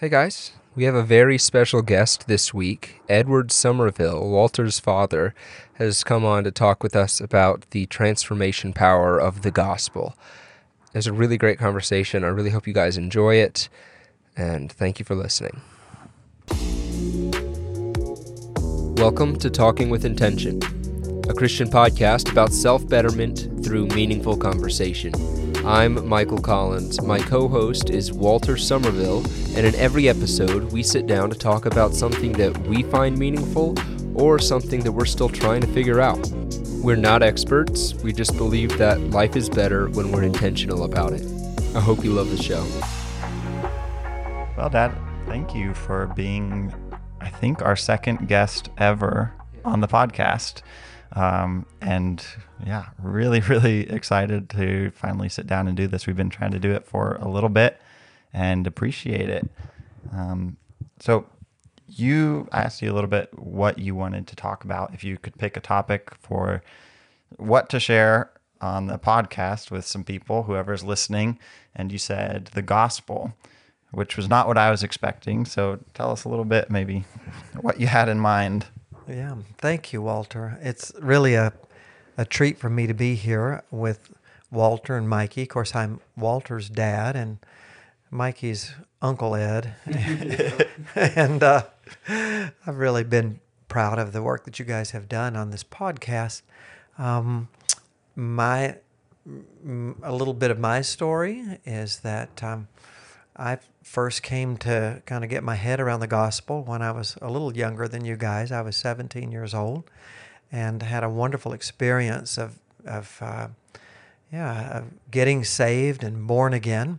Hey guys, we have a very special guest this week. Edward Somerville, Walter's father, has come on to talk with us about the transformation power of the gospel. It was a really great conversation. I really hope you guys enjoy it, and thank you for listening. Welcome to Talking with Intention, a Christian podcast about self betterment through meaningful conversation. I'm Michael Collins. My co host is Walter Somerville, and in every episode, we sit down to talk about something that we find meaningful or something that we're still trying to figure out. We're not experts, we just believe that life is better when we're intentional about it. I hope you love the show. Well, Dad, thank you for being, I think, our second guest ever on the podcast. Um, and yeah, really, really excited to finally sit down and do this. We've been trying to do it for a little bit and appreciate it. Um, so, you asked you a little bit what you wanted to talk about. If you could pick a topic for what to share on the podcast with some people, whoever's listening, and you said the gospel, which was not what I was expecting. So, tell us a little bit, maybe, what you had in mind. Yeah, thank you, Walter. It's really a, a treat for me to be here with Walter and Mikey. Of course, I'm Walter's dad and Mikey's Uncle Ed. and uh, I've really been proud of the work that you guys have done on this podcast. Um, my a little bit of my story is that um, I first came to kind of get my head around the gospel when I was a little younger than you guys. I was 17 years old and had a wonderful experience of, of uh, yeah, of getting saved and born again.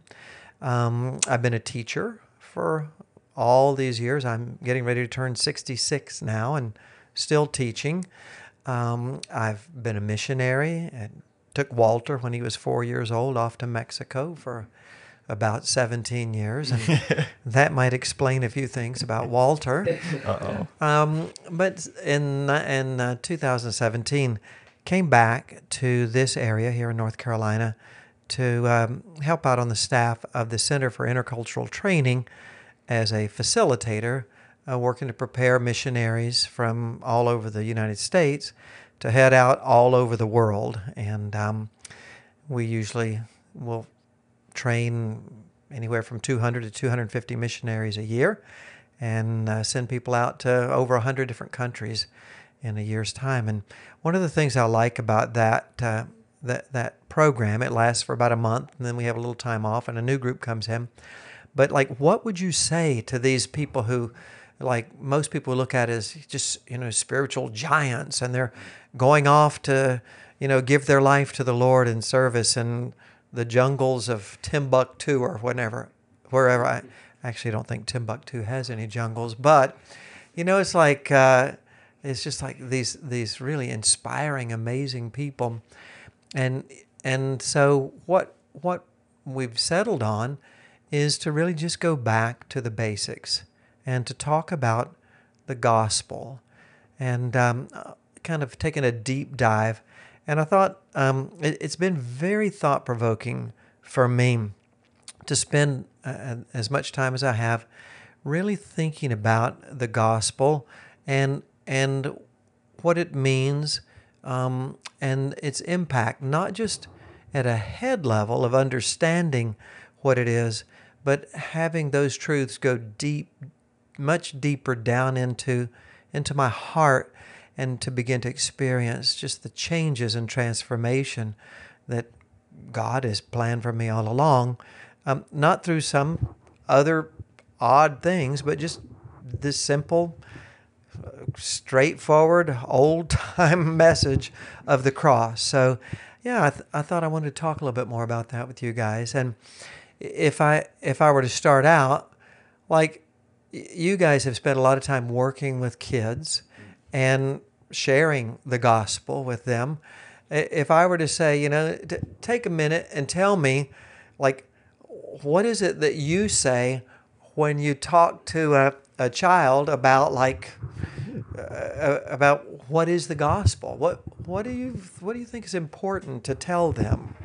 Um, I've been a teacher for all these years. I'm getting ready to turn 66 now and still teaching. Um, I've been a missionary and took Walter when he was four years old off to Mexico for about 17 years, and that might explain a few things about Walter. Um, but in in uh, 2017, came back to this area here in North Carolina to um, help out on the staff of the Center for Intercultural Training as a facilitator, uh, working to prepare missionaries from all over the United States to head out all over the world, and um, we usually will train anywhere from 200 to 250 missionaries a year and uh, send people out to over 100 different countries in a year's time. And one of the things I like about that, uh, that, that program, it lasts for about a month and then we have a little time off and a new group comes in. But like, what would you say to these people who, like most people look at as just, you know, spiritual giants and they're going off to, you know, give their life to the Lord in service and the jungles of Timbuktu or whatever, wherever. I actually don't think Timbuktu has any jungles, but you know, it's like uh, it's just like these these really inspiring, amazing people, and and so what what we've settled on is to really just go back to the basics and to talk about the gospel and um, kind of taking a deep dive and I thought um, it, has been very thought provoking for me to spend uh, as much time as I have really thinking about the gospel and and what it means um, and its impact, not just at a head level of understanding what it is, but having those truths go deep, much deeper down into into my heart and to begin to experience just the changes and transformation that God has planned for me all along. Um, not through some other odd things, but just this simple, straightforward, old time message of the cross. So, yeah, I, th- I thought I wanted to talk a little bit more about that with you guys. And if I if I were to start out, like you guys have spent a lot of time working with kids, and sharing the gospel with them. If I were to say, you know, t- take a minute and tell me, like, what is it that you say when you talk to a, a child about, like, uh, uh about what is the gospel? What what do you what do you think is important to tell them?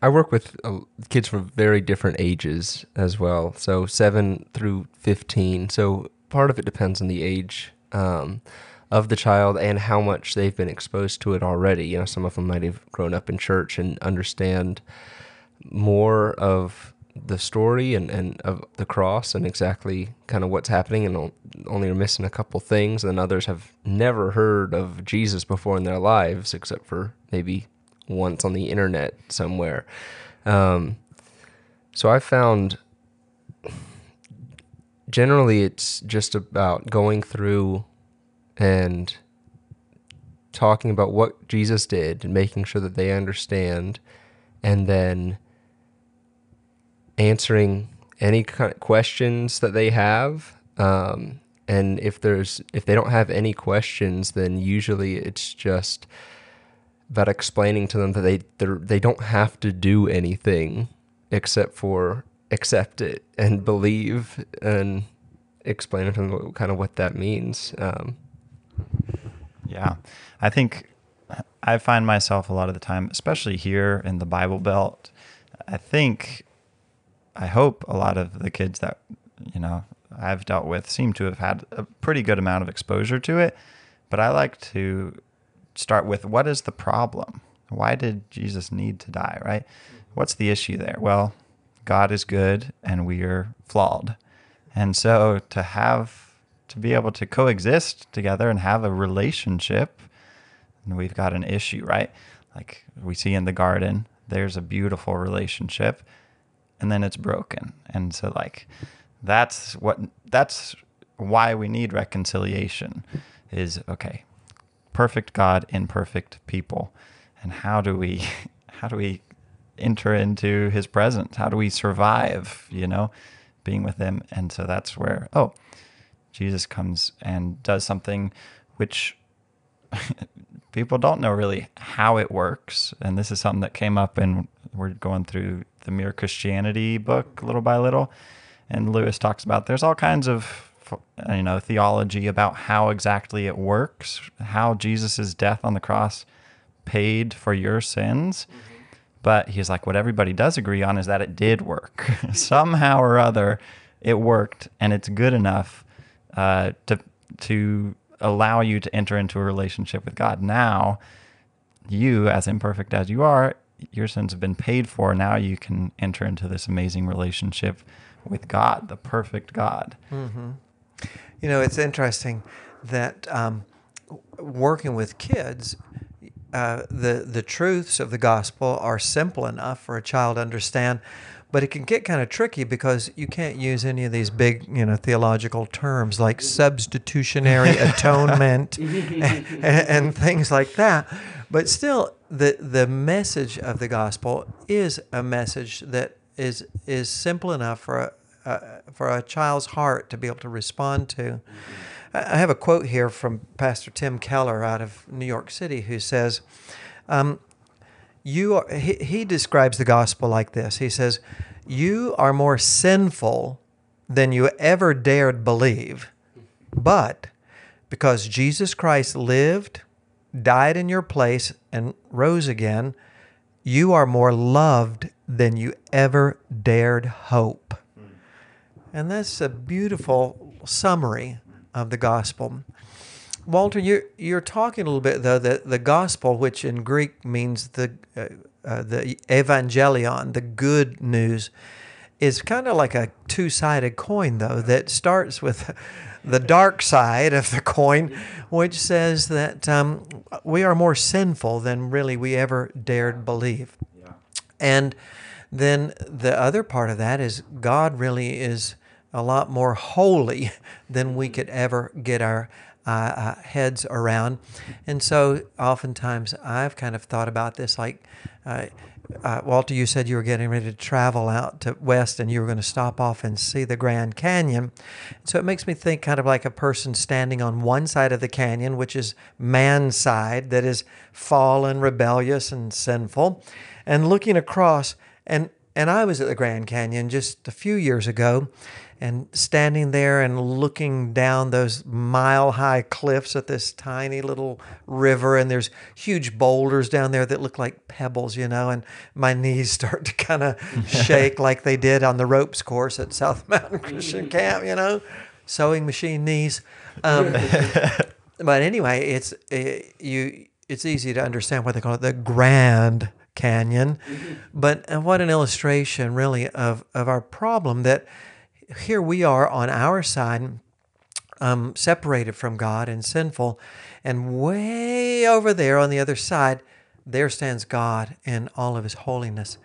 I work with uh, kids from very different ages as well. So seven through fifteen. So part of it depends on the age um, of the child and how much they've been exposed to it already. You know, some of them might have grown up in church and understand more of the story and, and of the cross and exactly kind of what's happening and only are missing a couple things and others have never heard of Jesus before in their lives except for maybe once on the internet somewhere. Um, so I found generally it's just about going through and talking about what Jesus did and making sure that they understand and then answering any kind of questions that they have. Um, and if there's if they don't have any questions then usually it's just about explaining to them that they they don't have to do anything except for accept it and believe and explain it them kind of what that means. Um, yeah, I think I find myself a lot of the time, especially here in the Bible Belt. I think, I hope a lot of the kids that you know I've dealt with seem to have had a pretty good amount of exposure to it. But I like to start with what is the problem? Why did Jesus need to die, right? What's the issue there? Well, God is good and we are flawed. And so to have to be able to coexist together and have a relationship, and we've got an issue, right? Like we see in the garden, there's a beautiful relationship and then it's broken. And so like that's what that's why we need reconciliation is okay. Perfect God, imperfect people. And how do we how do we enter into his presence? How do we survive, you know, being with him? And so that's where, oh, Jesus comes and does something which people don't know really how it works. And this is something that came up and we're going through the Mere Christianity book little by little. And Lewis talks about there's all kinds of you know theology about how exactly it works, how Jesus' death on the cross paid for your sins. Mm-hmm but he's like, what everybody does agree on is that it did work. Somehow or other, it worked, and it's good enough uh, to to allow you to enter into a relationship with God. Now, you, as imperfect as you are, your sins have been paid for. Now you can enter into this amazing relationship with God, the perfect God. Mm-hmm. You know, it's interesting that um, working with kids, uh, the the truths of the gospel are simple enough for a child to understand, but it can get kind of tricky because you can't use any of these big you know theological terms like substitutionary atonement and, and, things like that. But still, the the message of the gospel is a message that is is simple enough for a, uh, for a child's heart to be able to respond to. I have a quote here from Pastor Tim Keller out of New York City who says, um, you are, he, he describes the gospel like this. He says, You are more sinful than you ever dared believe, but because Jesus Christ lived, died in your place, and rose again, you are more loved than you ever dared hope. And that's a beautiful summary of the gospel. Walter, you're, you're talking a little bit, though, that the gospel, which in Greek means the, uh, uh, the evangelion, the good news, is kind of like a two sided coin, though, that starts with the dark side of the coin, which says that um, we are more sinful than really we ever dared believe. Yeah. And then the other part of that is God really is a lot more holy than we could ever get our uh, uh, heads around. And so oftentimes I've kind of thought about this like, uh, uh, Walter, you said you were getting ready to travel out to west and you were going to stop off and see the Grand Canyon. So it makes me think kind of like a person standing on one side of the canyon, which is man's side, that is fallen, rebellious, and sinful, and looking across and and I was at the Grand Canyon just a few years ago, and standing there and looking down those mile high cliffs at this tiny little river, and there's huge boulders down there that look like pebbles, you know, and my knees start to kind of shake like they did on the ropes course at South Mountain Christian Camp, you know, sewing machine knees. Um, but anyway, it's it, you. It's easy to understand why they call it the Grand Canyon, but uh, what an illustration, really, of of our problem that here we are on our side, um, separated from God and sinful, and way over there on the other side, there stands God in all of His holiness,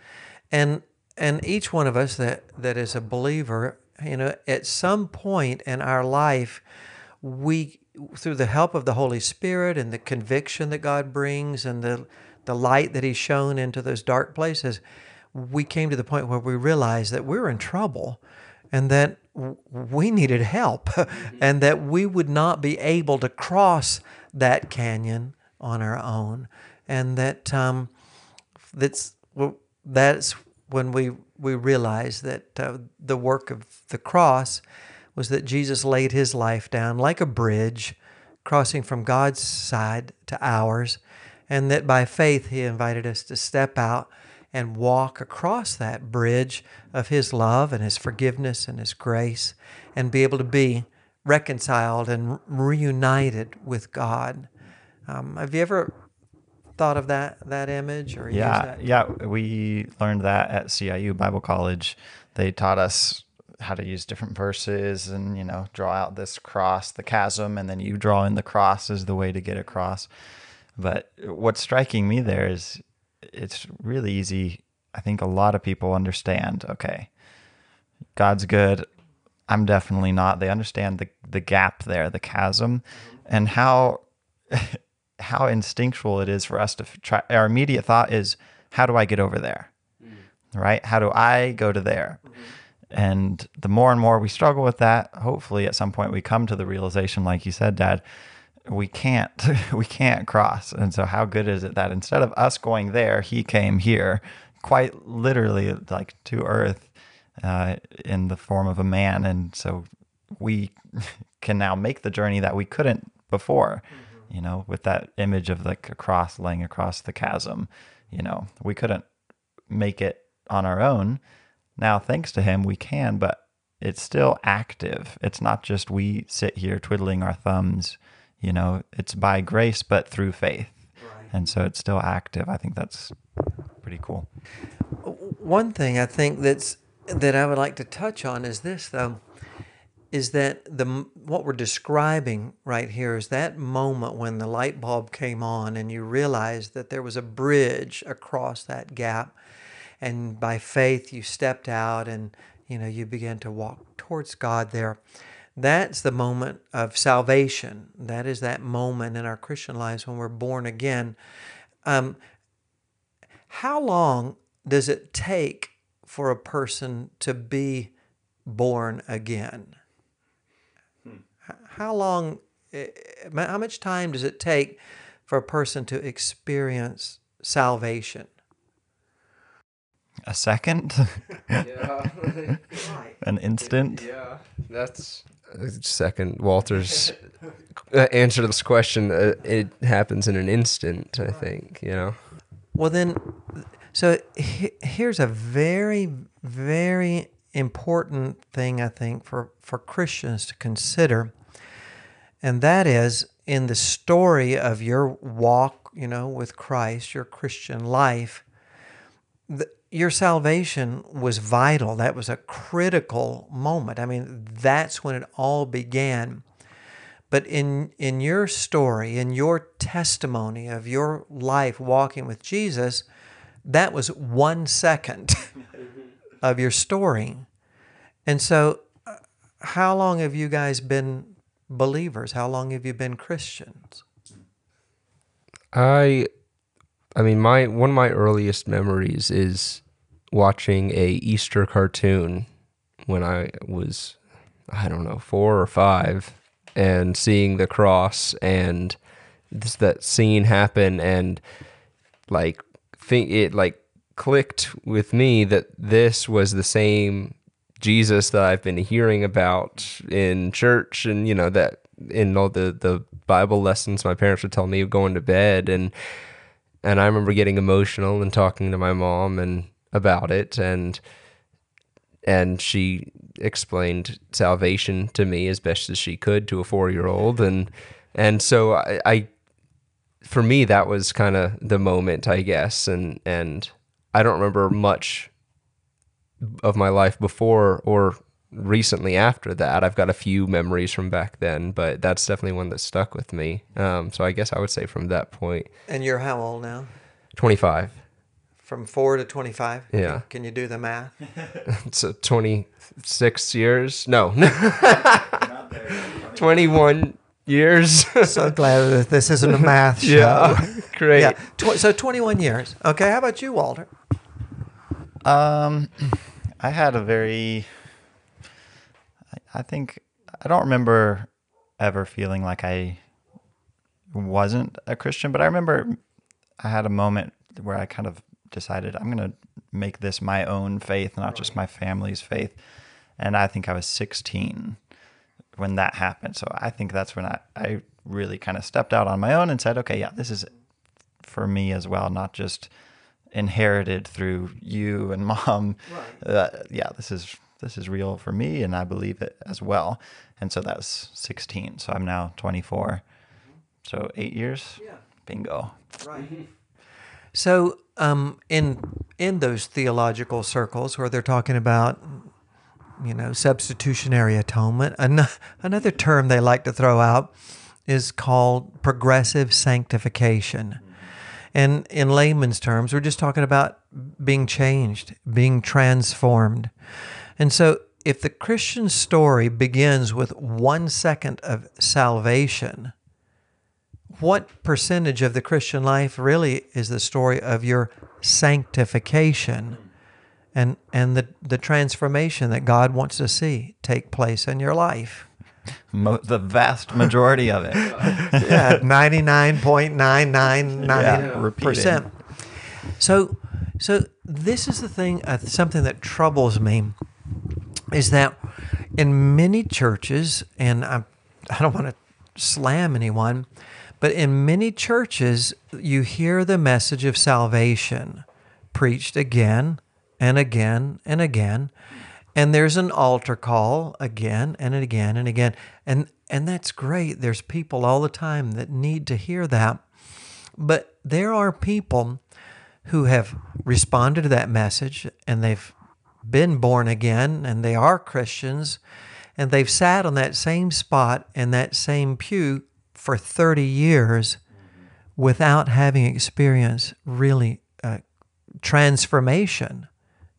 and and each one of us that that is a believer, you know, at some point in our life, we through the help of the Holy Spirit and the conviction that God brings and the the light that He's shown into those dark places, we came to the point where we realized that we're in trouble and that we needed help mm-hmm. and that we would not be able to cross that canyon on our own and that um, that's that's when we we realized that uh, the work of the cross was that Jesus laid his life down like a bridge crossing from God's side to ours and that by faith he invited us to step out and walk across that bridge of His love and His forgiveness and His grace and be able to be reconciled and reunited with God. Um, have you ever thought of that that image or yeah yeah we learned that at CIU Bible College. They taught us how to use different verses and you know draw out this cross the chasm and then you draw in the cross as the way to get across. But what's striking me there is it's really easy. I think a lot of people understand, okay, God's good. I'm definitely not. They understand the the gap there, the chasm, and how how instinctual it is for us to try. Our immediate thought is, how do I get over there? Mm-hmm. Right? How do I go to there? Mm-hmm. And the more and more we struggle with that, hopefully at some point we come to the realization, like you said, Dad, we can't we can't cross. And so how good is it that instead of us going there he came here? Quite literally like to earth uh, in the form of a man. And so we can now make the journey that we couldn't before mm-hmm. you know with that image of like a cross laying across the chasm you know. We couldn't make it on our own. Now thanks to him we can but it's still active. It's not just we sit here twiddling our thumbs you know, it's by grace, but through faith. Right. And so it's still active. I think that's pretty cool. One thing I think that's that I would like to touch on is this though is that the what we're describing right here is that moment when the light bulb came on and you realized that there was a bridge across that gap and by faith you stepped out and you know you began to walk towards God there that's the moment of salvation. That is that moment in our Christian lives when we're born again. Um, how long does it take for a person to be born again? Hmm. How long, eh, how much time does it take for a person to experience salvation? A second? yeah. An instant? Yeah. That's second Walter's uh, answer to this question. Uh, it happens in an instant. I think you know. Well, then, so he, here's a very, very important thing I think for for Christians to consider, and that is in the story of your walk, you know, with Christ, your Christian life. The, your salvation was vital. That was a critical moment. I mean, that's when it all began. But in, in your story, in your testimony of your life walking with Jesus, that was one second of your story. And so, uh, how long have you guys been believers? How long have you been Christians? I I mean, my one of my earliest memories is watching a Easter cartoon when I was I don't know four or five, and seeing the cross and this, that scene happen and like think it like clicked with me that this was the same Jesus that I've been hearing about in church and you know that in all the the Bible lessons my parents would tell me going to bed and and I remember getting emotional and talking to my mom and about it. And and she explained salvation to me as best as she could to a 4-year-old and and so I, I for me that was kind of the moment I guess. And and I don't remember much of my life before or recently after that. I've got a few memories from back then, but that's definitely one that stuck with me. Um, so I guess I would say from that point. point, And you're how old now? 25. From four to 25? Yeah. Can, can you do the math? So 26 years? No. 21 years. so glad that this isn't a math show. yeah. Great. Yeah. Tw- so 21 years. Okay. How about you, Walter? Um, I had a very, I- think, I don't remember ever feeling like I wasn't a Christian, but I remember I had a moment where I kind of decided I'm going to make this my own faith, not just my family's faith. And I think I was 16 when that happened. So I think that's when I, I really kind of stepped out on my own and said, okay, yeah, this is for me as well, not just inherited through you and mom. Uh, yeah, this is this is real for me, and I believe it as well. And so that was 16. So I'm now 24. So eight years. Yeah. Bingo. Right. So, um, in in those theological circles where they're talking about, you know, substitutionary atonement, an- another term they like to throw out is called progressive sanctification. And in layman's terms, we're just talking about being changed, being transformed. And so, if the Christian story begins with one second of salvation, what percentage of the Christian life really is the story of your sanctification and and the, the transformation that God wants to see take place in your life? Mo- the vast majority of it. Yeah, ninety nine point nine nine Yeah, nine repeating. percent. So, so this is the thing. Uh, something that troubles me is that in many churches, and I, I don't want to slam anyone, but in many churches, you hear the message of salvation preached again and again and again. And there's an altar call again and again and again. And and that's great. There's people all the time that need to hear that. But there are people who have responded to that message and they've been born again and they are Christians and they've sat on that same spot in that same pew for 30 years without having experienced really uh, transformation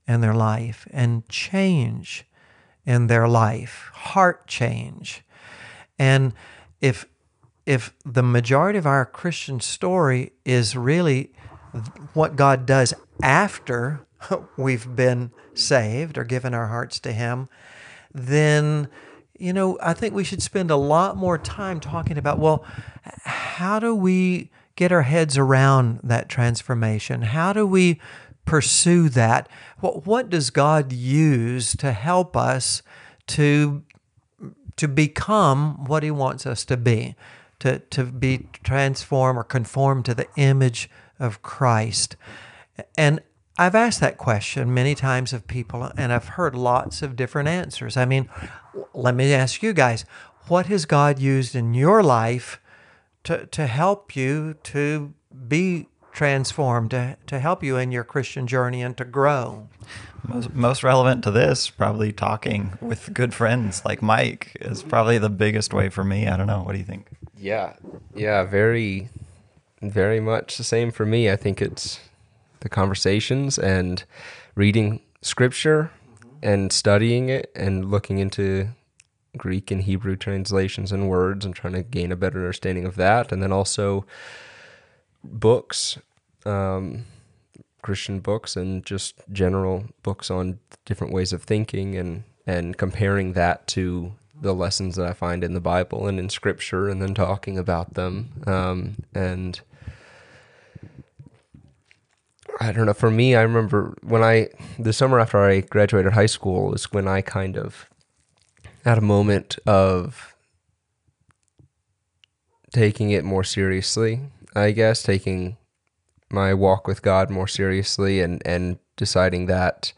in their life and change in their life, heart change. And if if the majority of our Christian story is really what God does after we've been saved or given our hearts to Him, then you know I think we should spend a lot more time talking about well, how do we get our heads around that transformation? How do we pursue that? What what does God use to help us to to become what he wants us to be, to, to be transformed or conformed to the image of Christ. And I've asked that question many times of people, and I've heard lots of different answers. I mean, let me ask you guys what has God used in your life to, to help you to be transformed, to, to help you in your Christian journey and to grow? Most, most relevant to this, probably talking with good friends like Mike is probably the biggest way for me. I don't know. What do you think? Yeah, yeah, very, very much the same for me. I think it's the conversations and reading scripture and studying it and looking into Greek and Hebrew translations and words and trying to gain a better understanding of that. And then also books, um, Christian books, and just general books on different ways of thinking and, and comparing that to the lessons that I find in the Bible and in Scripture, and then talking about them. Um, and I don't know. For me, I remember when I the summer after I graduated high school was when I kind of had a moment of taking it more seriously. I guess taking my walk with God more seriously and and deciding that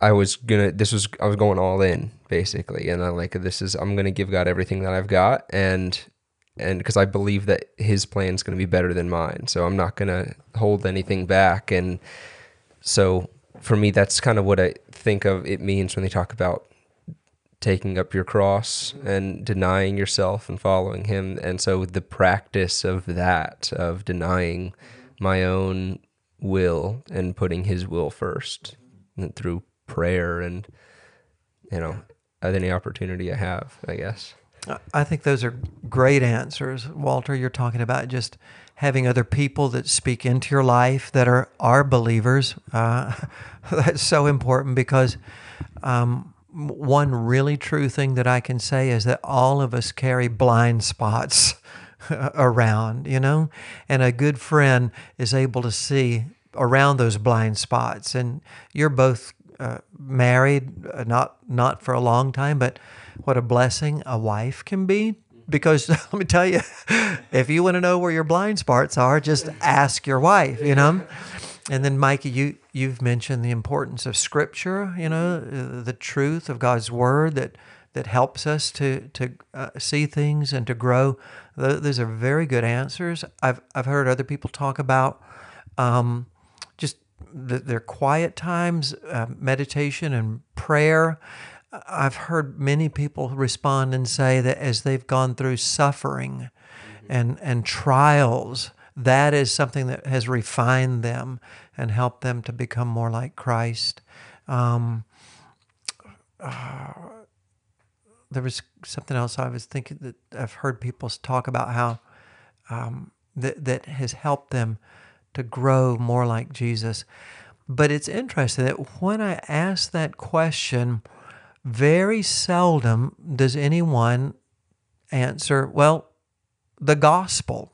I was gonna this was I was going all in basically and I'm like this is I'm gonna give God everything that I've got and and because I believe that his plan is going to be better than mine. So I'm not going to hold anything back. And so for me, that's kind of what I think of it means when they talk about taking up your cross and denying yourself and following him. And so the practice of that, of denying my own will and putting his will first and through prayer and, you know, at any opportunity I have, I guess. I think those are great answers, Walter. You're talking about just having other people that speak into your life that are are believers. Uh, that's so important because um, one really true thing that I can say is that all of us carry blind spots around, you know, and a good friend is able to see around those blind spots. And you're both uh, married, uh, not not for a long time, but what a blessing a wife can be. Because let me tell you, if you want to know where your blind spots are, just ask your wife, you know. And then, Mikey, you you've mentioned the importance of Scripture, you know, the truth of God's Word that that helps us to to uh, see things and to grow. Those are very good answers. I've I've heard other people talk about um, just the, their quiet times, uh, meditation and prayer. I've heard many people respond and say that as they've gone through suffering and, and trials, that is something that has refined them and helped them to become more like Christ. Um, uh, there was something else I was thinking that I've heard people talk about how um, that, that has helped them to grow more like Jesus. But it's interesting that when I ask that question, very seldom does anyone answer, well, the gospel.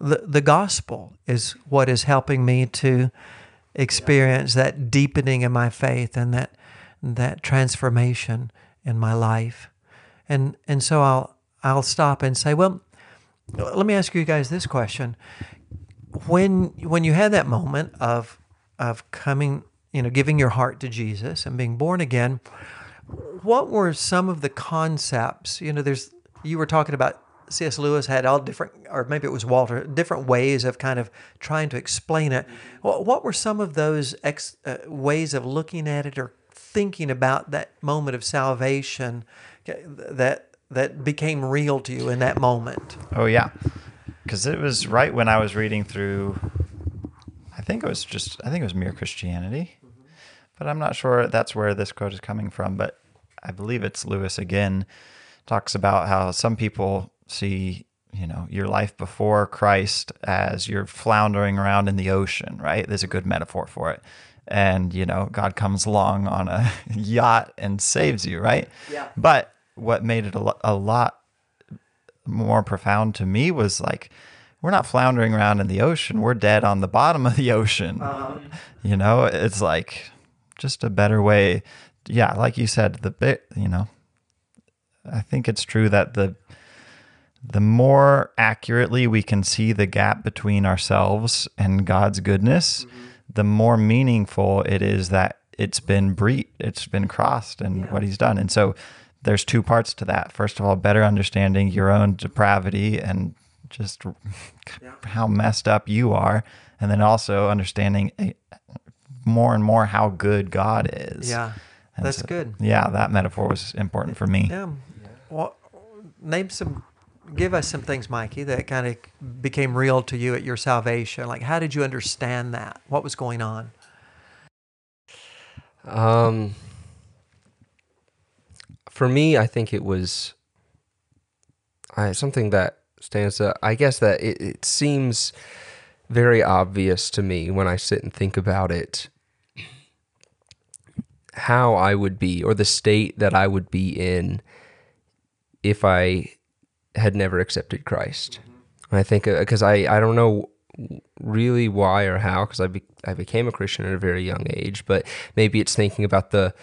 The, the gospel is what is helping me to experience that deepening in my faith and that that transformation in my life. And and so I'll I'll stop and say, well, let me ask you guys this question. When when you had that moment of of coming you know, giving your heart to Jesus and being born again, what were some of the concepts? You know, there's you were talking about C.S. Lewis had all different, or maybe it was Walter, different ways of kind of trying to explain it. What, what were some of those ex, uh, ways of looking at it or thinking about that moment of salvation that that became real to you in that moment? Oh yeah, because it was right when I was reading through. I think it was just. I think it was Mere Christianity but I'm not sure that's where this quote is coming from. But I believe it's Lewis again talks about how some people see you know your life before Christ as you're floundering around in the ocean, right? There's a good metaphor for it. And you know, God comes along on a yacht and saves you, right? Yeah. But what made it a, lo- a lot more profound to me was like we're not floundering around in the ocean. We're dead on the bottom of the ocean. Uh-huh. You know, it's like just a better way. Yeah, like you said, the bit, you know, I think it's true that the the more accurately we can see the gap between ourselves and God's goodness, mm-hmm. the more meaningful it is that it's been breached, it's been crossed, and yeah. what He's done. And so, there's two parts to that. First of all, better understanding your own depravity and just yeah. how messed up you are, and then also understanding more and more how good God is. Yeah, and that's so, good. Yeah, that metaphor was important for me. Yeah. Well, name some, give us some things, Mikey, that kind of became real to you at your salvation. Like, how did you understand that? What was going on? Um, for me, I think it was I, something that stands up. I guess that it, it seems very obvious to me when I sit and think about it how I would be or the state that I would be in if I had never accepted Christ. I think because uh, I I don't know really why or how because I, be, I became a Christian at a very young age, but maybe it's thinking about the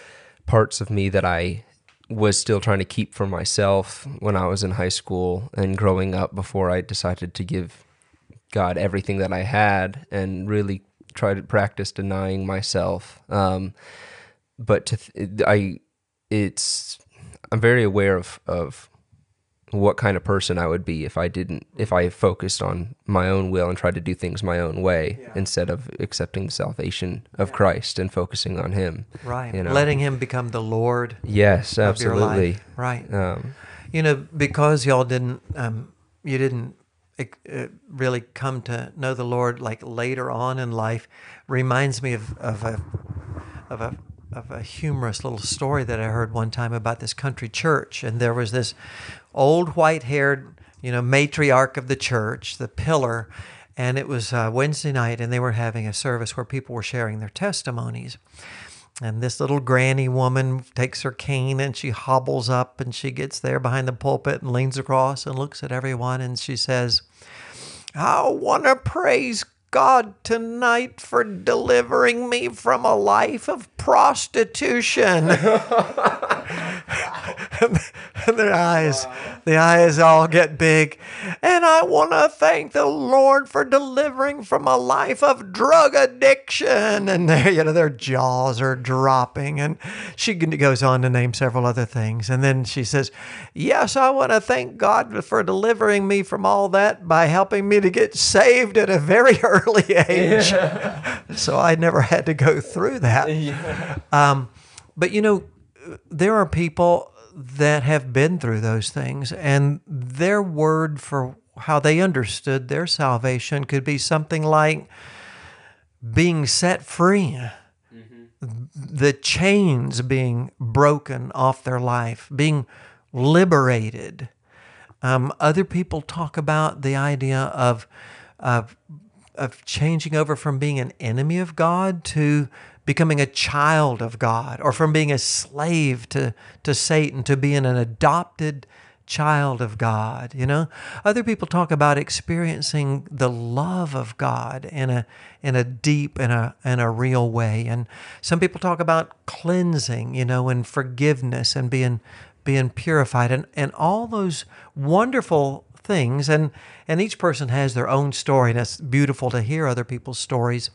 parts of me that I was still trying to keep for myself when I was in high school and growing up before I decided to give God everything that I had and really try to practice denying myself. Um, but to th- I, it's I'm very aware of of what kind of person I would be if I didn't if I focused on my own will and tried to do things my own way Yeah. instead of accepting the salvation of Christ and focusing on Him. Right. You know? Letting him become the Lord Yes, of your absolutely. life. Right. Um, You know, because y'all didn't, um, you didn't uh, really come to know the Lord like later on in life, reminds me of, of a of a of a humorous little story that I heard one time about this country church, and there was this old white-haired, you know, matriarch of the church, the pillar, and it was uh, Wednesday night, and they were having a service where people were sharing their testimonies. And this little granny woman takes her cane and she hobbles up and she gets there behind the pulpit and leans across and looks at everyone and she says, I want to praise God tonight for delivering me from a life of prostitution. and their eyes, the eyes all get big. And I want to thank the Lord for delivering from a life of drug addiction. And their, you know, their jaws are dropping. And she goes on to name several other things. And then she says, Yes, I want to thank God for delivering me from all that by helping me to get saved at a very early age. so I never had to go through that. Um, but you know, there are people that have been through those things, and their word for how they understood their salvation could be something like being set free, the chains being broken off their life, being liberated. Um, other people talk about the idea of, of of changing over from being an enemy of God to becoming a child of God, or from being a slave to, to Satan to being an adopted child of God. You know, other people talk about experiencing the love of God in a in a deep and a in a real way, and some people talk about cleansing, you know, and forgiveness and being being purified, and and all those wonderful things. And and each person has their own story and it's beautiful to hear other people's stories.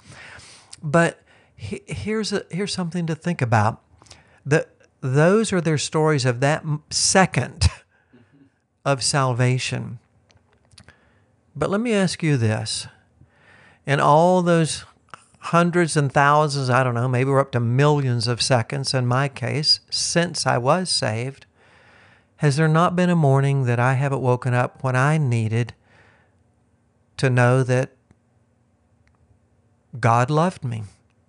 But here's a, here's something to think about. Those are their stories of that second of salvation. But let me ask you this. In all those hundreds and thousands i don't know maybe we're up to millions of seconds in my case since i was saved has there not been a morning that I haven't woken up when I needed to know that God loved me,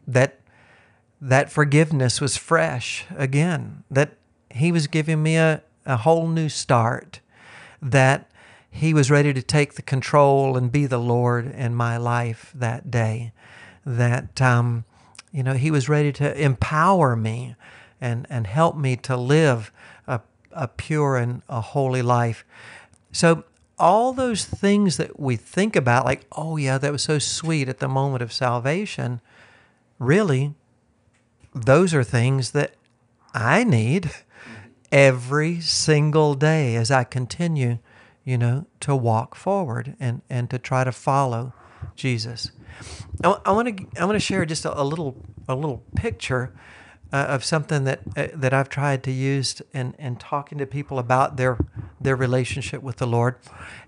that that forgiveness was fresh again, that He was giving me a, a whole new start, that He was ready to take the control and be the Lord in my life that day, that um, you know He was ready to empower me and and help me to live a a pure and a holy life. So all those things that we think about, like, oh yeah, that was so sweet at the moment of salvation, really, those are things that I need every single day as I continue, you know, to walk forward and, and to try to follow Jesus. I want to I want to share just a, a little a little picture uh, of something that uh, that I've tried to use in, in talking to people about their their relationship with the Lord,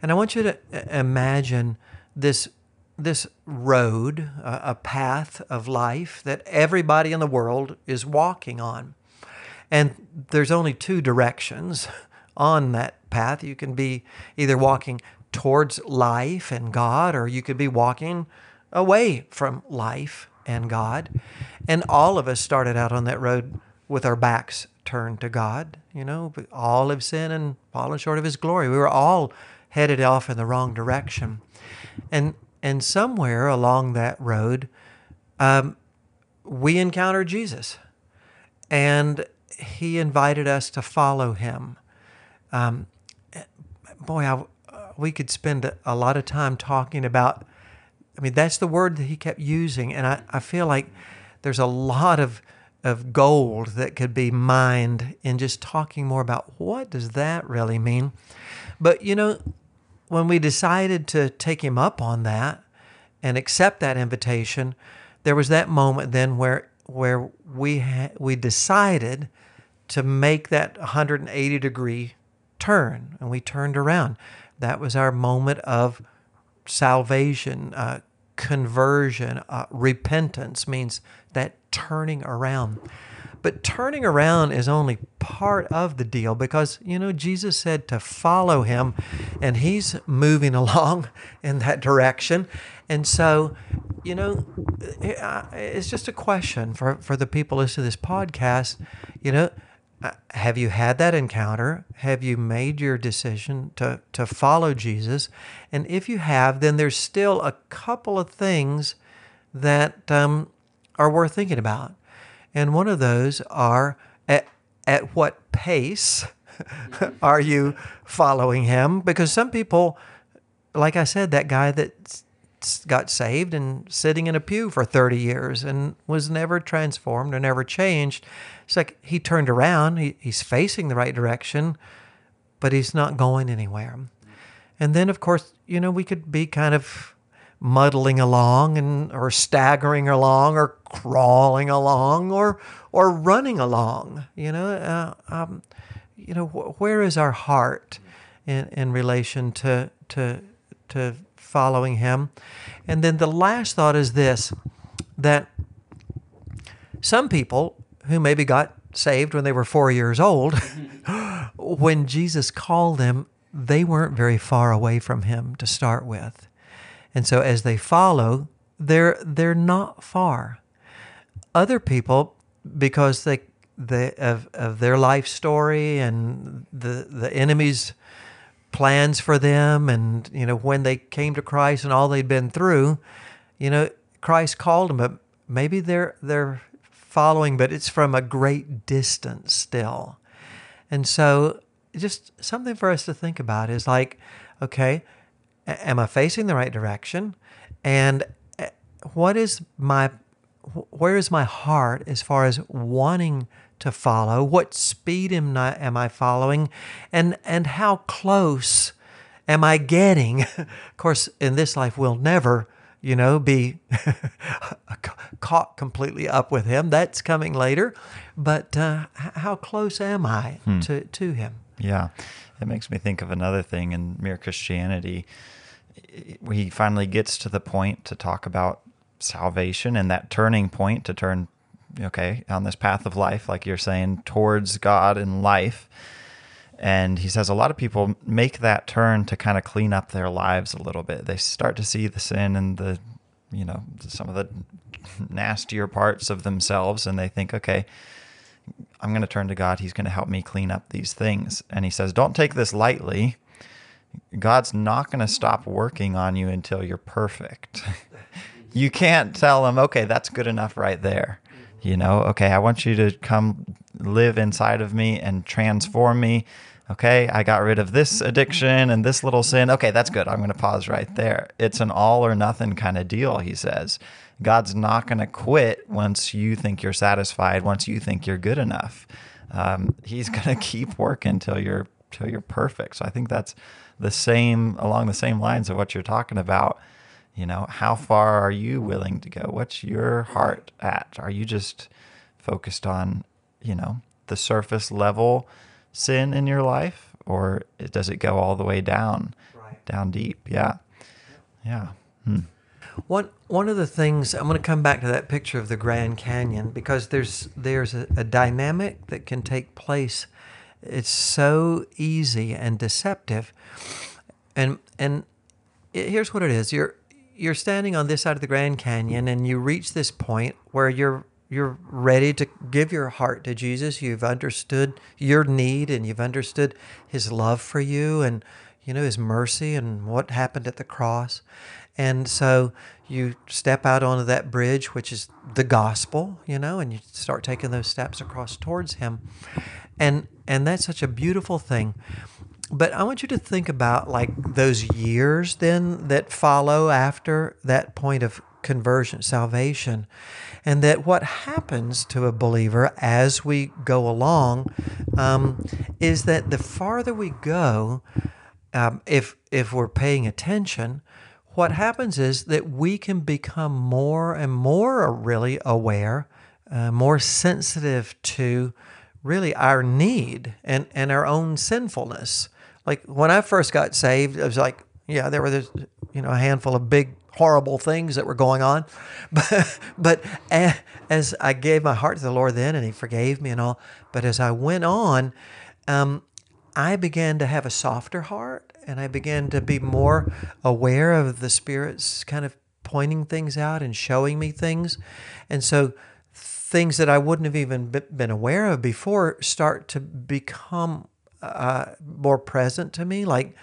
and I want you to uh, imagine this this road, a path of life that everybody in the world is walking on, and there's only two directions on that path. You can be either walking towards life and God, or you could be walking away from life and God. And all of us started out on that road with our backs turned to God. You know, all have sinned and fallen short of His glory. We were all headed off in the wrong direction. And and somewhere along that road, um, we encountered Jesus, and He invited us to follow Him. Um, boy, I, we could spend a lot of time talking about I mean, that's the word that he kept using. And I, I feel like there's a lot of, of gold that could be mined in just talking more about what does that really mean. But, you know, when we decided to take him up on that and accept that invitation, there was that moment then where where we ha- we decided to make that 180 degree turn and we turned around. That was our moment of salvation, uh, conversion, uh, repentance means that turning around. But turning around is only part of the deal because, you know, Jesus said to follow him and he's moving along in that direction. And so, you know, uh, it's just a question for, for the people listening to this podcast. You know, uh, have you had that encounter? Have you made your decision to, to follow Jesus? And if you have, then there's still a couple of things that um, are worth thinking about. And one of those are at, at what pace are you following him? Because some people, like I said, that guy that got saved and sitting in a pew for 30 years and was never transformed or never changed. It's like he turned around, he, he's facing the right direction, but he's not going anywhere. And then, of course, you know, we could be kind of muddling along and or staggering along or crawling along or or running along you know? Uh, um, you know wh- where is our heart in in relation to to to following him? And then the last thought is this that some people who maybe got saved when they were 4 years old when Jesus called them they weren't very far away from him to start with and so as they follow, they're they're not far. Other people, because they they of, of their life story and the the enemy's plans for them and you know when they came to Christ and all they'd been through, you know, Christ called them, but maybe they're they're following, but it's from a great distance still. And so just something for us to think about is like, okay, am I facing the right direction? And eh, what is my where is my heart as far as wanting to follow? What speed am I, am I following? And and how close am I getting? of course, in this life we'll never, you know, be caught completely up with him. That's coming later. But uh, how close am I hmm. to, to him? Yeah. It makes me think of another thing in Mere Christianity he finally gets to the point to talk about salvation and that turning point to turn okay on this path of life like you're saying towards god and life. And he says a lot of people make that turn to kind of clean up their lives a little bit. They start to see the sin and the you know some of the nastier parts of themselves and they think okay i'm going to turn to god. He's going to help me clean up these things. And he says don't take this lightly God's not going to stop working on you until you're perfect. you can't tell him, okay, that's good enough right there. You know, okay, I want you to come live inside of me and transform me. Okay, I got rid of this addiction and this little sin. Okay, that's good. I'm going to pause right there. It's an all or nothing kind of deal, he says. God's not going to quit once you think you're satisfied, once you think you're good enough. Um, he's going to keep working until you're till you're perfect. So I think that's the same along the same lines of what you're talking about. You know, how far are you willing to go? What's your heart at? Are you just focused on, you know, the surface level sin in your life, or does it go all the way down, right. down deep? Yeah, yeah. Hmm. One one of the things I'm going to come back to that picture of the Grand Canyon because there's there's a, a dynamic that can take place it's so easy and deceptive. And and it, here's what it is. You're you're standing on this side of the Grand Canyon and you reach this point where you're you're ready to give your heart to Jesus. You've understood your need and you've understood his love for you and you know his mercy and what happened at the cross. And so you step out onto that bridge which is the gospel, you know, and you start taking those steps across towards him and and that's such a beautiful thing. But I want you to think about like those years then that follow after that point of conversion, salvation, and that what happens to a believer as we go along um, is that the farther we go, um, if if we're paying attention, what happens is that we can become more and more really aware, uh, more sensitive to really our need and, and our own sinfulness. Like when I first got saved, it was like, yeah, there were this, you know, a handful of big, horrible things that were going on. But, but as I gave my heart to the Lord then and He forgave me and all, but as I went on, um, I began to have a softer heart and I began to be more aware of the Spirit's kind of pointing things out and showing me things. And so things that I wouldn't have even been aware of before start to become uh, more present to me, like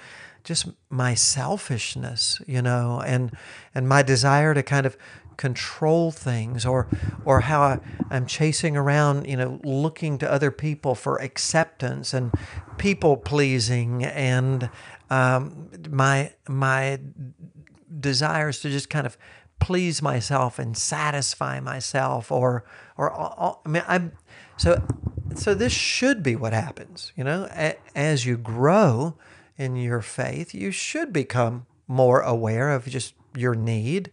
just my selfishness, you know, and and my desire to kind of control things or or how I, am chasing around, you know, looking to other people for acceptance and people pleasing and um, my my desires to just kind of please myself and satisfy myself or or I mean I'm so so this should be what happens you know as you grow in your faith you should become more aware of just your need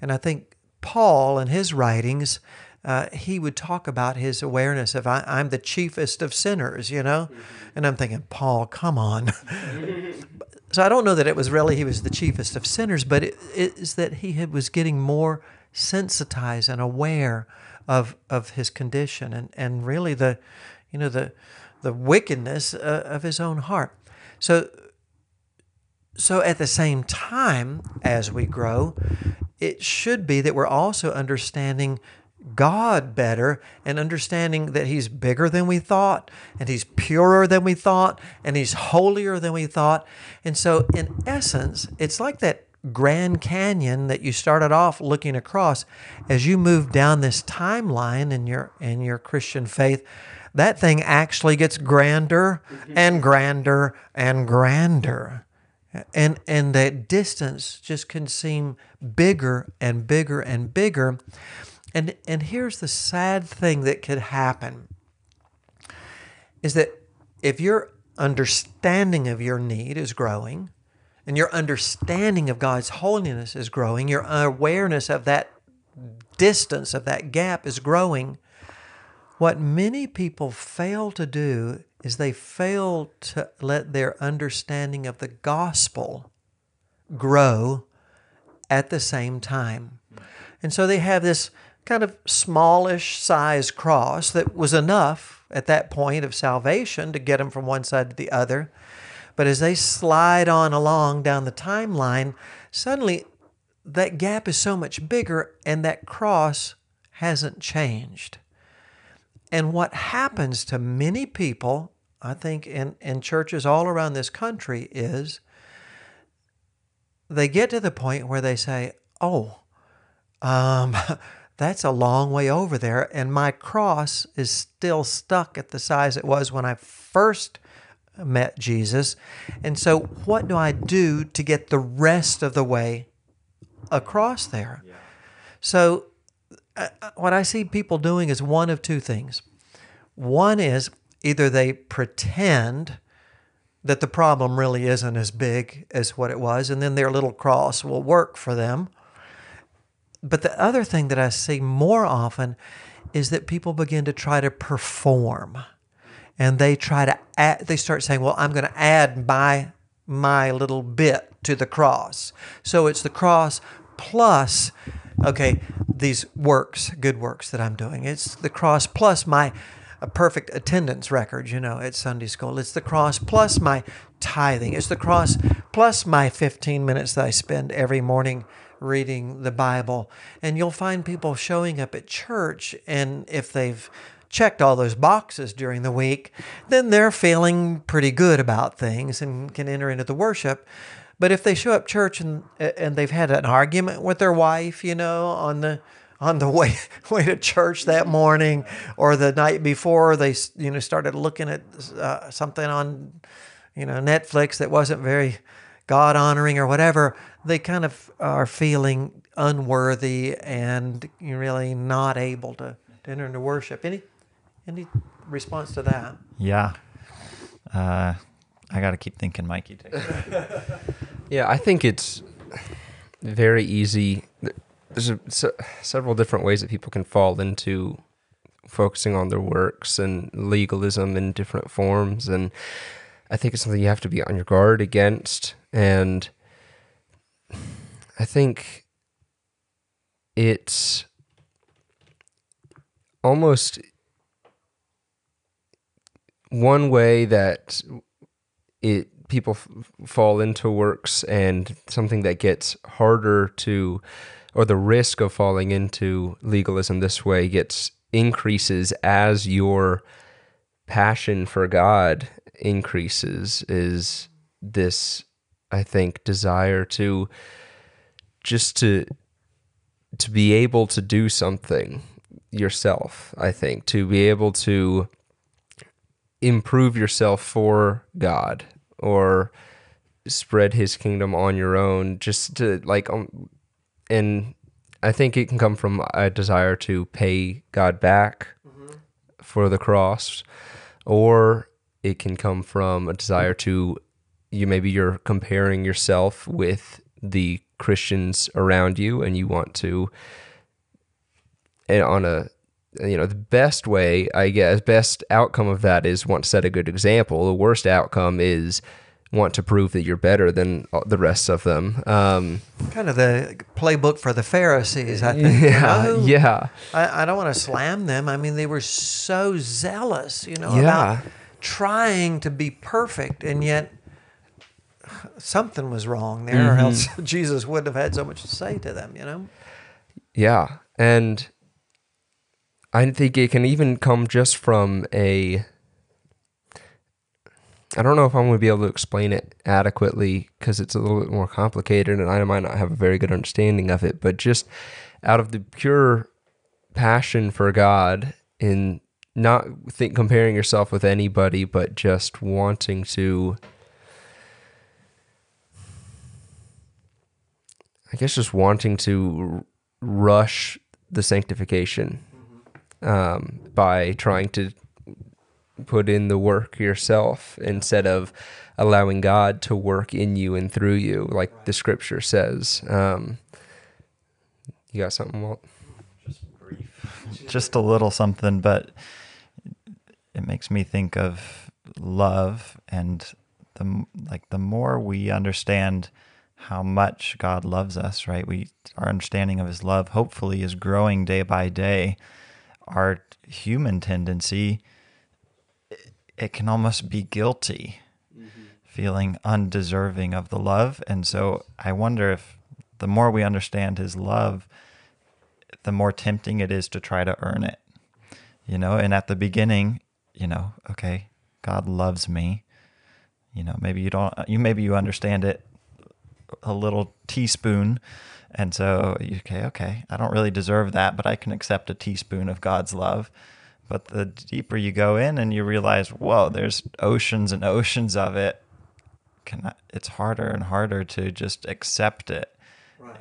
and I think Paul in his writings uh, he would talk about his awareness of I, am the chiefest of sinners, you know, mm-hmm. and I'm thinking, Paul, come on. so I don't know that it was really he was the chiefest of sinners, but it is that he had, was getting more sensitized and aware of of his condition and and really the you know the the wickedness uh, of his own heart. So so at the same time as we grow, it should be that we're also understanding God better and understanding that He's bigger than we thought, and He's purer than we thought, and He's holier than we thought. And so, in essence, it's like that Grand Canyon that you started off looking across. As you move down this timeline in your in your Christian faith, that thing actually gets grander mm-hmm. and grander and grander. And and that distance just can seem bigger and bigger and bigger. And, and here's the sad thing that could happen is that if your understanding of your need is growing and your understanding of God's holiness is growing, your awareness of that distance, of that gap is growing, what many people fail to do is they fail to let their understanding of the gospel grow at the same time. And so they have this kind of smallish size cross that was enough at that point of salvation to get them from one side to the other. But as they slide on along down the timeline, suddenly that gap is so much bigger and that cross hasn't changed. And what happens to many people, I think, in, in churches all around this country is they get to the point where they say, oh, um, that's a long way over there. And my cross is still stuck at the size it was when I first met Jesus. And so, what do I do to get the rest of the way across there? Yeah. So, uh, uh, what I see people doing is one of two things. One is either they pretend that the problem really isn't as big as what it was, and then their little cross will work for them but the other thing that I see more often is that people begin to try to perform and they try to add, they start saying, well, I'm going to add my, my little bit to the cross. So it's the cross plus, okay, these works, good works that I'm doing. It's the cross plus my perfect attendance record, you know, at Sunday school. It's the cross plus my tithing. It's the cross plus my 15 minutes that I spend every morning reading the Bible. And you'll find people showing up at church, and if they've checked all those boxes during the week, then they're feeling pretty good about things and can enter into the worship. But if they show up church and and they've had an argument with their wife, you know, on the on the way way to church that morning or the night before, they you know started looking at uh, something on you know, Netflix that wasn't very God honoring or whatever, they kind of are feeling unworthy and really not able to, to enter into worship. Any any response to that? Yeah. Uh, I got to keep thinking, Mikey. Yeah, I think it's very easy. There's a, se- several different ways that people can fall into focusing on their works and legalism in different forms, and I think it's something you have to be on your guard against. And I think it's almost one way that it people f- fall into works and something that gets harder to or the risk of falling into legalism this way gets increases as your passion for God increases is this I think desire to just to to be able to do something yourself I think to be able to improve yourself for God or spread his kingdom on your own just to like um, and I think it can come from a desire to pay God back for the cross or it can come from a desire to you maybe you're comparing yourself with the Christians around you and you want to and on a you know the best way i guess best outcome of that is want to set a good example the worst outcome is want to prove that you're better than the rest of them um, Kind of the playbook for the Pharisees, I think. you yeah know? yeah I, I don't want to slam them. I mean, they were so zealous, you know, Yeah. about trying to be perfect, and yet something was wrong there, or else Jesus wouldn't have had so much to say to them, you know. Yeah. And I think it can even come just from a. I don't know if I'm going to be able to explain it adequately because it's a little bit more complicated and I might not have a very good understanding of it, but just out of the pure passion for God in not think comparing yourself with anybody, but just wanting to I guess just wanting to rush the sanctification um, by trying to put in the work yourself instead of allowing God to work in you and through you, like the scripture says. Um, you got something, Walt? just brief. Just a little something, but it makes me think of love and the like the more we understand how much God loves us, right? We our understanding of his love hopefully is growing day by day. Our human tendency it- it can almost be guilty, mm-hmm. feeling undeserving of the love. And so I wonder if the more we understand his love, the more tempting it is to try to earn it. You know, and at the beginning, you know, okay, God loves me. You know, maybe you don't you maybe you understand it a little teaspoon and so you okay, okay, I don't really deserve that, but I can accept a teaspoon of God's love. But the deeper you go in and you realize, whoa, there's oceans and oceans of it, can I, it's harder and harder to just accept it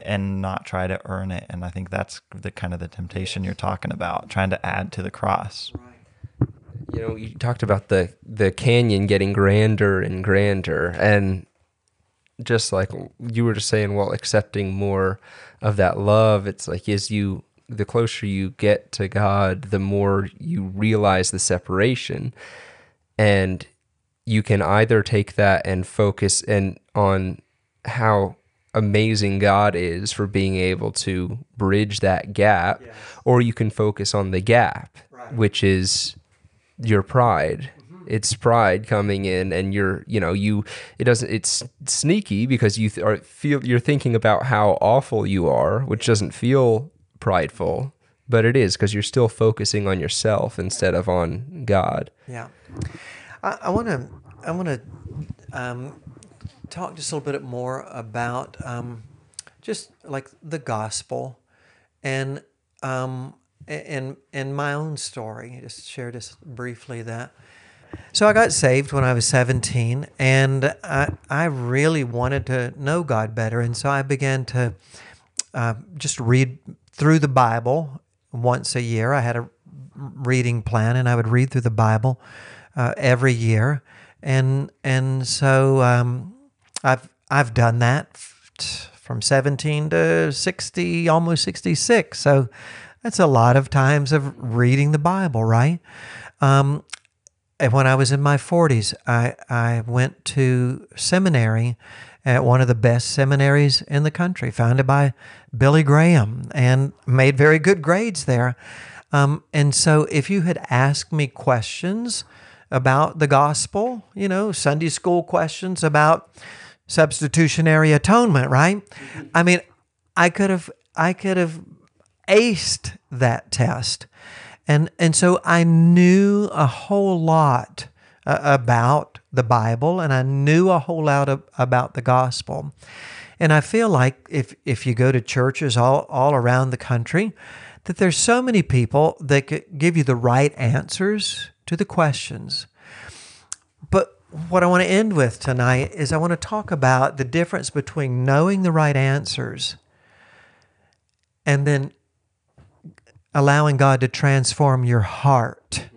and not try to earn it. And I think that's the kind of the temptation you're talking about, trying to add to the cross. you know you talked about the the canyon getting grander and grander and just like you were just saying well accepting more of that love it's like as you the closer you get to god the more you realize the separation. And you can either take that and focus and on how amazing God is for being able to bridge that gap or you can focus on the gap which is your pride it's pride coming in and you're you know you it doesn't it's sneaky because you th- are feel you're thinking about how awful you are which doesn't feel prideful but it is because you're still focusing on yourself instead of on god Yeah, I want to I want to um, talk just a little bit more about um, just like the gospel and um, and and my own story. I just share just briefly that So I got saved when I was 17, and I, I really wanted to know God better. And so I began to uh, just read through the Bible once a year. I had a reading plan, and I would read through the Bible uh, every year. And and so um, I've I've done that from 17 to 60, almost 66. So that's a lot of times of reading the Bible, right? Um, and when I was in my 40s, I, I went to seminary at one of the best seminaries in the country, founded by Billy Graham, and made very good grades there. Um, and so, if you had asked me questions about the gospel, you know, Sunday school questions about substitutionary atonement, right? I mean, I could have, I could have aced that test. And, and so I knew a whole lot uh, about the Bible and I knew a whole lot of, about the gospel. And I feel like if, if you go to churches all, all around the country, that there's so many people that could give you the right answers to the questions. But what I want to end with tonight is I want to talk about the difference between knowing the right answers and then allowing God to transform your heart.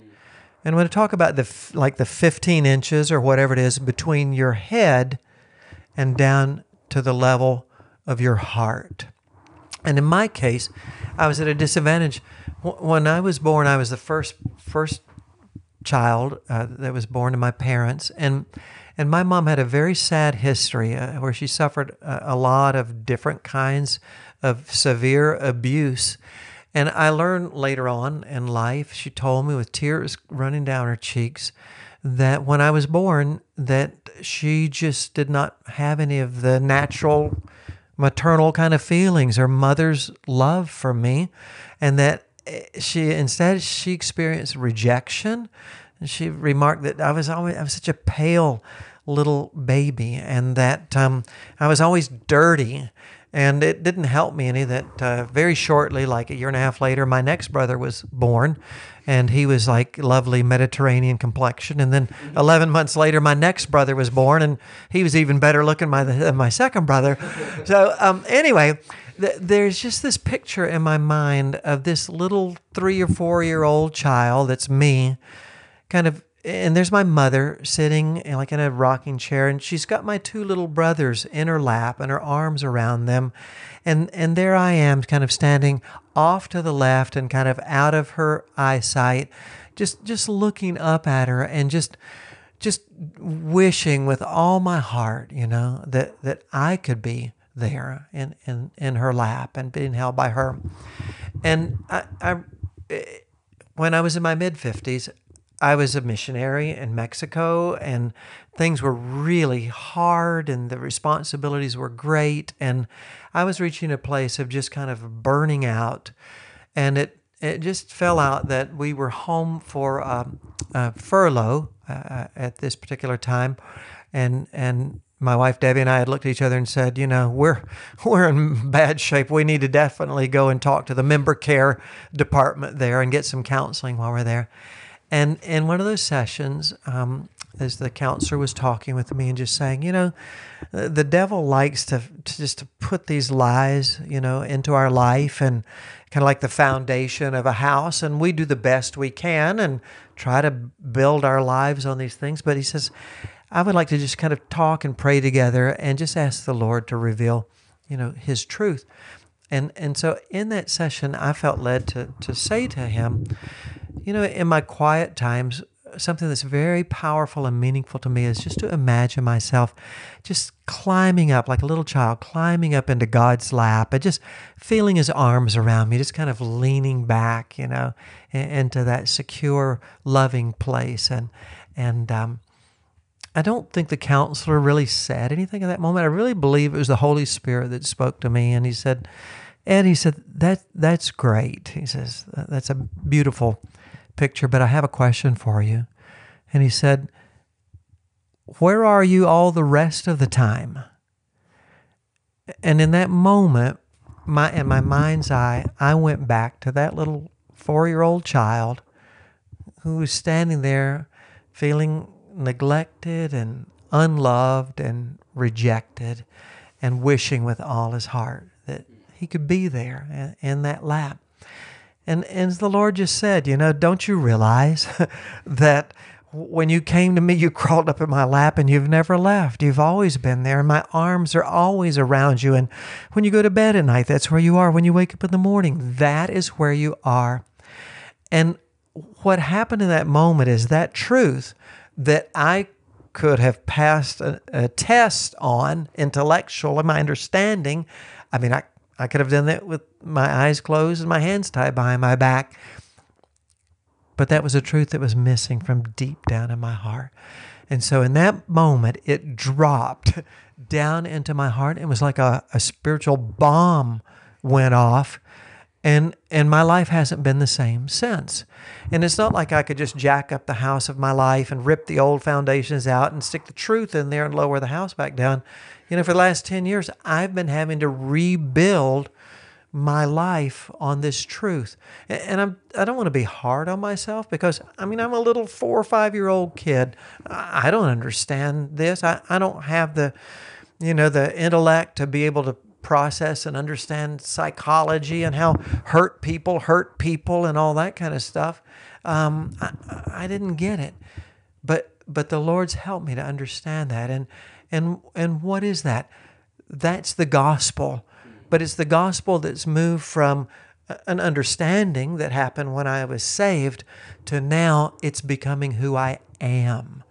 And I'm going to talk about the like the 15 inches or whatever it is between your head and down to the level of your heart. And in my case, I was at a disadvantage. When I was born, I was the first first child uh, that was born to my parents, and and my mom had a very sad history uh, where she suffered a, a lot of different kinds of severe abuse and I learned later on in life, she told me with tears running down her cheeks, that when I was born, that she just did not have any of the natural maternal kind of feelings or mother's love for me, and that eh, she instead she experienced rejection. And she remarked that I was always I was such a pale little baby, and that um, I was always dirty and it didn't help me any that uh, very shortly, like a year and a half later, my next brother was born. And he was like lovely Mediterranean complexion. And then 11 months later, my next brother was born, and he was even better looking than my second brother. So, um, anyway, th- there's just this picture in my mind of this little three or four year old child that's me, kind of and there's my mother sitting eh, like in a rocking chair and she's got my two little brothers in her lap and her arms around them. And and there I am kind of standing off to the left and kind of out of her eyesight just just looking up at her and just just wishing with all my heart you know that that I could be there in in in her lap and being held by her. And I, I eh, when I was in my mid 50s I was a missionary in Mexico and things were really hard and the responsibilities were great and I was reaching a place of just kind of burning out and it it just fell out that we were home for um, a furlough uh, at this particular time and and my wife Debbie and I had looked at each other and said, you know, we're we're in bad shape. We need to definitely go and talk to the member care department there and get some counseling while we're there. And in one of those sessions, um, as the counselor was talking with me and just saying, you know, the devil likes to, to just to put these lies, you know, into our life and kind of like the foundation of a house. And we do the best we can and try to build our lives on these things. But he says, I would like to just kind of talk and pray together and just ask the Lord to reveal, you know, his truth. And and so in that session, I felt led to to say to him, you know, in my quiet times, something that's very powerful and meaningful to me is just to imagine myself just climbing up like a little child, climbing up into God's lap and just feeling his arms around me, just kind of leaning back, you know, into that secure, loving place. And, and, um, I don't think the counselor really said anything at that moment. I really believe it was the Holy Spirit that spoke to me. And he said, Ed, he said, that, that's great. He says, that's a beautiful picture, but I have a question for you. And he said, Where are you all the rest of the time? And in that moment, my in my mind's eye, I went back to that little four year old child who was standing there feeling neglected and unloved and rejected, and wishing with all his heart that he could be there in that lap. And, and the Lord just said, you know, don't you realize that when you came to me, you crawled up in my lap and you've never left. You've always been there, and my arms are always around you. And when you go to bed at night, that's where you are. When you wake up in the morning, that is where you are. And what happened in that moment is that truth that I could have passed a, a test on intellectual and my understanding. I mean, I, I could have done that with my eyes closed and my hands tied behind my back. But that was a truth that was missing from deep down in my heart. And so in that moment, it dropped down into my heart. It was like a, a spiritual bomb went off. And, and my life hasn't been the same since. And it's not like I could just jack up the house of my life and rip the old foundations out and stick the truth in there and lower the house back down. You know, for the last 10 years, I've been having to rebuild my life on this truth. And I'm I don't want to be hard on myself because I mean I'm a little four or five year old kid. I don't understand this. I, I don't have the you know the intellect to be able to process and understand psychology and how hurt people hurt people and all that kind of stuff. Um, I, I didn't get it, but but the Lord's helped me to understand that. And and and what is that? That's the gospel but it's the gospel that's moved from an understanding that happened when I was saved to now it's becoming who I am.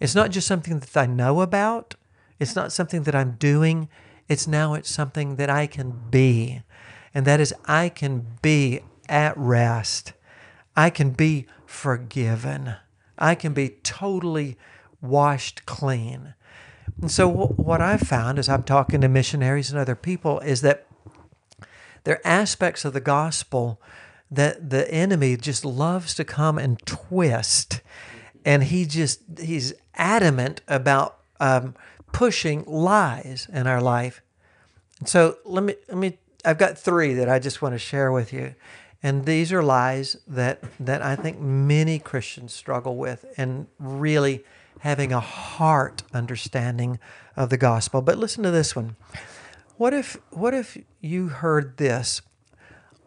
It's not just something that I know about, it's not something that I'm doing, it's now it's something that I can be. And that is I can be at rest. I can be forgiven. I can be totally washed clean. And so, what I've found as I'm talking to missionaries and other people is that there are aspects of the gospel that the enemy just loves to come and twist. And he just, he's adamant about um, pushing lies in our life. And so let me, let me, I've got three that I just want to share with you. And these are lies that, that I think many Christians struggle with and really having a heart understanding of the gospel. But listen to this one. What if what if you heard this?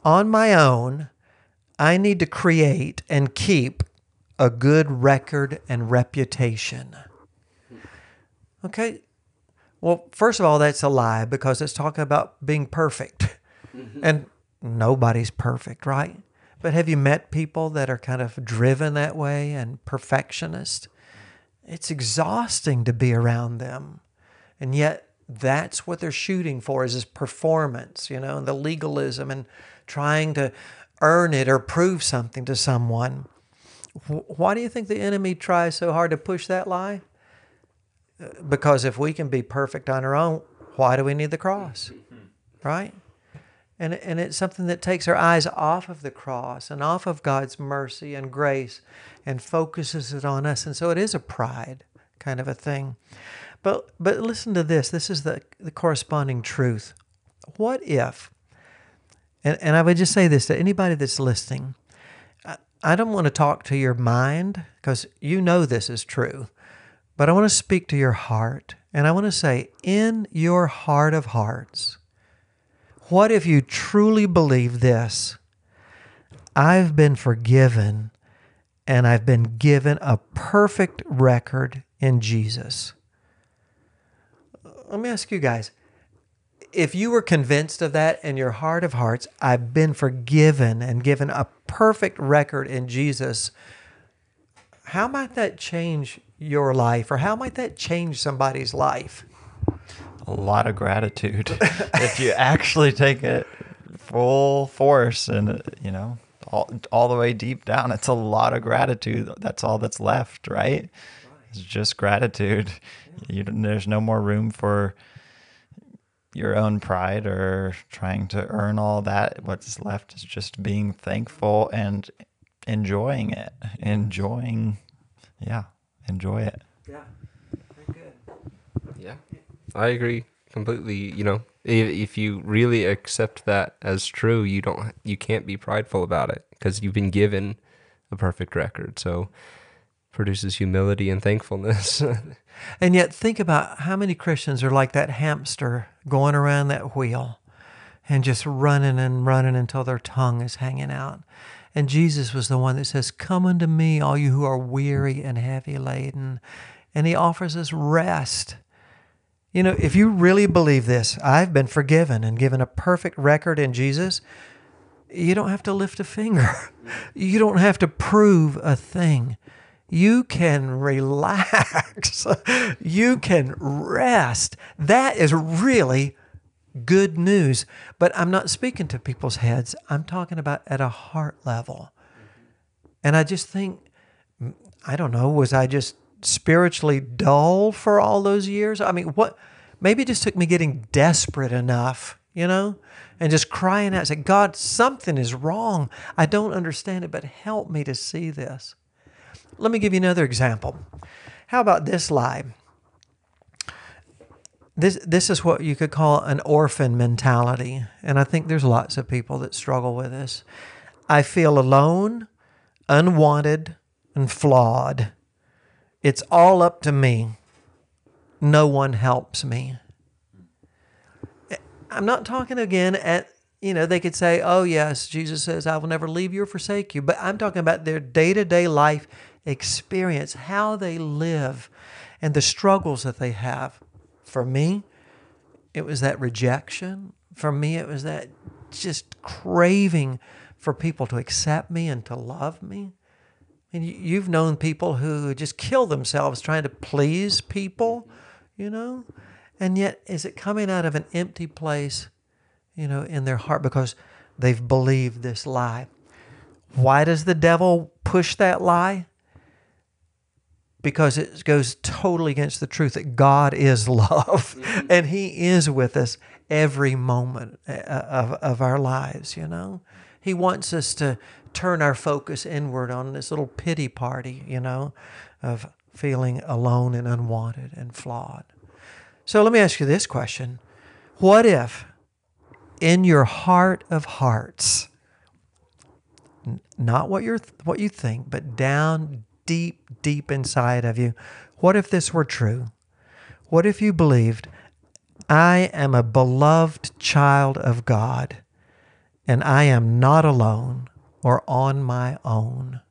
On my own, I need to create and keep a good record and reputation. Okay? Well, first of all, that's a lie because it's talking about being perfect. Mm-hmm. And nobody's perfect, right? But have you met people that are kind of driven that way and perfectionist? It's exhausting to be around them. And yet that's what they're shooting for is this performance, you know, and the legalism and trying to earn it or prove something to someone. Why do you think the enemy tries so hard to push that lie? Because if we can be perfect on our own, why do we need the cross? Mm-hmm. Right? And, and it's something that takes our eyes off of the cross and off of God's mercy and grace and focuses it on us. And so it is a pride kind of a thing. But but listen to this. This is the, the corresponding truth. What if, and, and I would just say this to anybody that's listening, I, I don't want to talk to your mind because you know this is true, but I want to speak to your heart. And I want to say, in your heart of hearts, what if you truly believe this? I've been forgiven and I've been given a perfect record in Jesus let me ask you guys if you were convinced of that in your heart of hearts, I've been forgiven and given a perfect record in Jesus, how might that change your life or how might that change somebody's life? A lot of gratitude. if you actually take it full force and, you know, all, all the way deep down, it's a lot of gratitude. That's all that's left, right? It's just gratitude. You, there's no more room for your own pride or trying to earn all that. What's left is just being thankful and enjoying it. Enjoying, yeah, enjoy it. Yeah, very good. Yeah, I agree completely. You know, if, you really accept that as true, you don't, you can't be prideful about it because you've been given a perfect record. So produces humility and thankfulness. And yet, think about how many Christians are like that hamster going around that wheel and just running and running until their tongue is hanging out. And Jesus was the one that says, Come unto me, all you who are weary and heavy laden. And he offers us rest. You know, if you really believe this, I've been forgiven and given a perfect record in Jesus, you don't have to lift a finger. You don't have to prove a thing you can relax. you can rest. That is really good news. But I'm not speaking to people's heads, I'm talking about at a heart level. And I just think, I don't know, was I just spiritually dull for all those years? I mean, what? Maybe it just took me getting desperate enough, you know, and just crying out, saying, God, something is wrong. I don't understand it, but help me to see this. Let me give you another example. How about this lie? This, this is what you could call an orphan mentality. And I think there's lots of people that struggle with this. I feel alone, unwanted, and flawed. It's all up to me. No one helps me. I'm not talking again at, you know, they could say, oh, yes, Jesus says, I will never leave you or forsake you. But I'm talking about their day to day life experience, how they live, and the struggles that they have. For me, it was that rejection. For me, it was that just craving for people to accept me and to love me. And you've known people who just kill themselves trying to please people, you know? And yet, is it coming out of an empty place, you know, in their heart because they've believed this lie? Why does the devil push that lie? because it goes totally against the truth that God is love mm-hmm. and He is with us every moment uh, of, of our lives, you know? He wants us to turn our focus inward on this little pity party, you know, of feeling alone and unwanted and flawed. So let me ask you this question What if in your heart of hearts, not what you're what you think, but down deep, deep inside of you. What if this were true? What if you believed, I am a beloved child of God and I am not alone or on my own?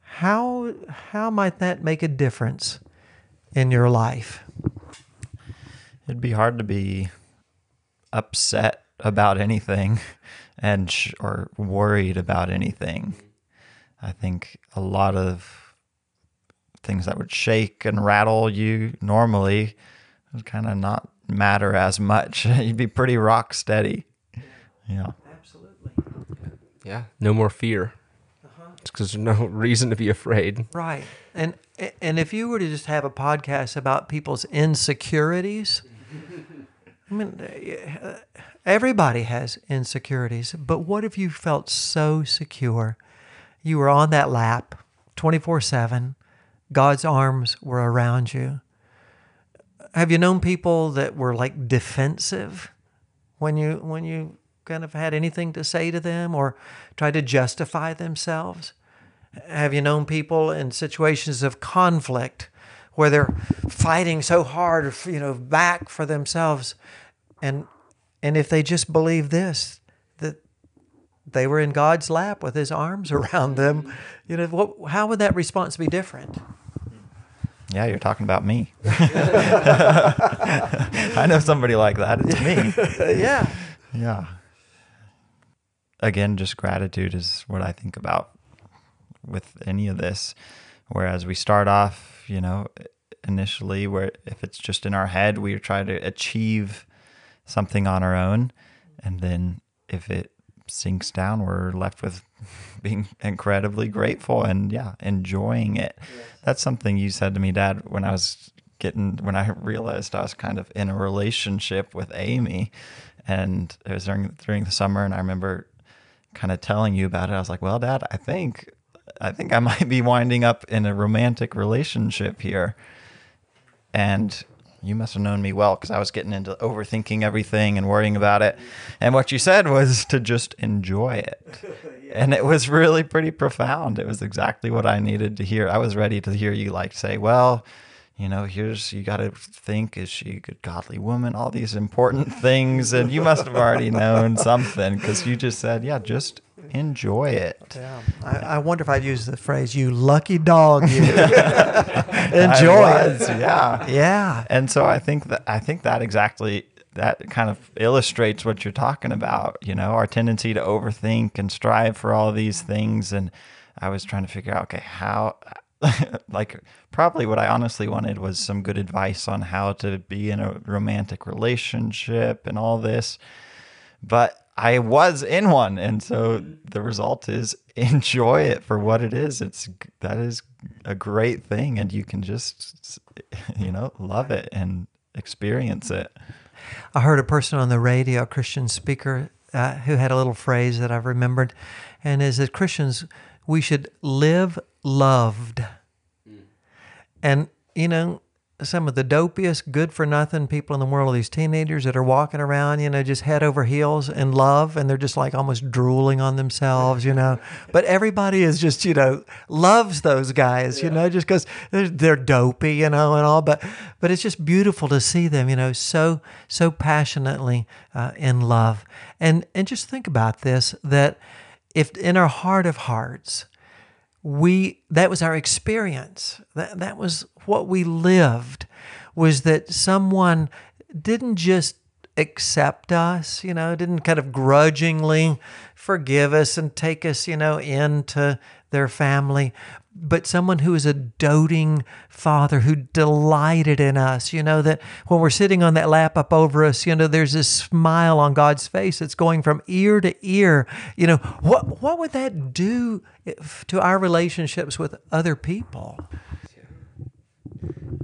How, how might that make a difference in your life? It'd be hard to be upset about anything and sh- or worried about anything I think a lot of things that would shake and rattle you normally would kind of not matter as much. You'd be pretty rock steady. Yeah. Yeah. No more fear. Because uh-huh. there's no reason to be afraid. Right. And and if you were to just have a podcast about people's insecurities, I mean, uh, everybody has insecurities. But what if you felt so secure you were on that lap 24 7. God's arms were around you. Have you known people that were like defensive when you when you kind of had anything to say to them or tried to justify themselves? Have you known people in situations of conflict where they're fighting so hard, you know, back for themselves, and and if they just believe this, that they were in God's lap with his arms around them. Mm-hmm. You know, what, how would that response be different? Yeah, you're talking about me. I know somebody like that. It's me. yeah. Yeah. Again, just gratitude is what I think about with any of this. Whereas we start off, you know, initially where if it's just in our head, we try to achieve something on our own. And then if it sinks down, we're left with being incredibly grateful and yeah, enjoying it. Yes. That's something you said to me, Dad, when I was getting when I realized I was kind of in a relationship with Amy, and it was during during the summer, and I remember kind of telling you about it. I was like, "Well, Dad, I think I think I might be winding up in a romantic relationship here," and you must have known me well because I was getting into overthinking everything and worrying about it. And what you said was to just enjoy it. And it was really pretty profound. It was exactly what I needed to hear. I was ready to hear you like say, well, you know, here's you got to think is she a good godly woman? All these important things, and you must have already known something because you just said, yeah, just enjoy it. Yeah. I, I wonder if I'd use the phrase, you lucky dog, you. Enjoy I it. yeah. Yeah. And so I think that I think that exactly that kind of illustrates what you're talking about, you know, our tendency to overthink and strive for all these things and I was trying to figure out okay, how like probably what I honestly wanted was some good advice on how to be in a romantic relationship and all this. But I was in one and so the result is enjoy it for what it is. It's that is a great thing and you can just you know, love it and experience it. I heard a person on the radio, a Christian speaker, uh, who had a little phrase that I've remembered, and is that Christians we should live loved. And you know, some of the dopiest, good for nothing people in the world, these teenagers that are walking around, you know, just head over heels in love, and they're just like almost drooling on themselves, you know. But everybody is just, you know, loves those guys, you know, just because they're, they're dopey, you know, and all. But but it's just beautiful to see them, you know, so so passionately uh, in love. And and just think about this: that if in our heart of hearts we that was our experience. That that was what we lived was that someone didn't just accept us you know didn't kind of grudgingly forgive us and take us you know into their family but someone who is a doting father who delighted in us you know that when we're sitting on that lap up over us you know there's this smile on god's face that's going from ear to ear you know what what would that do if, to our relationships with other people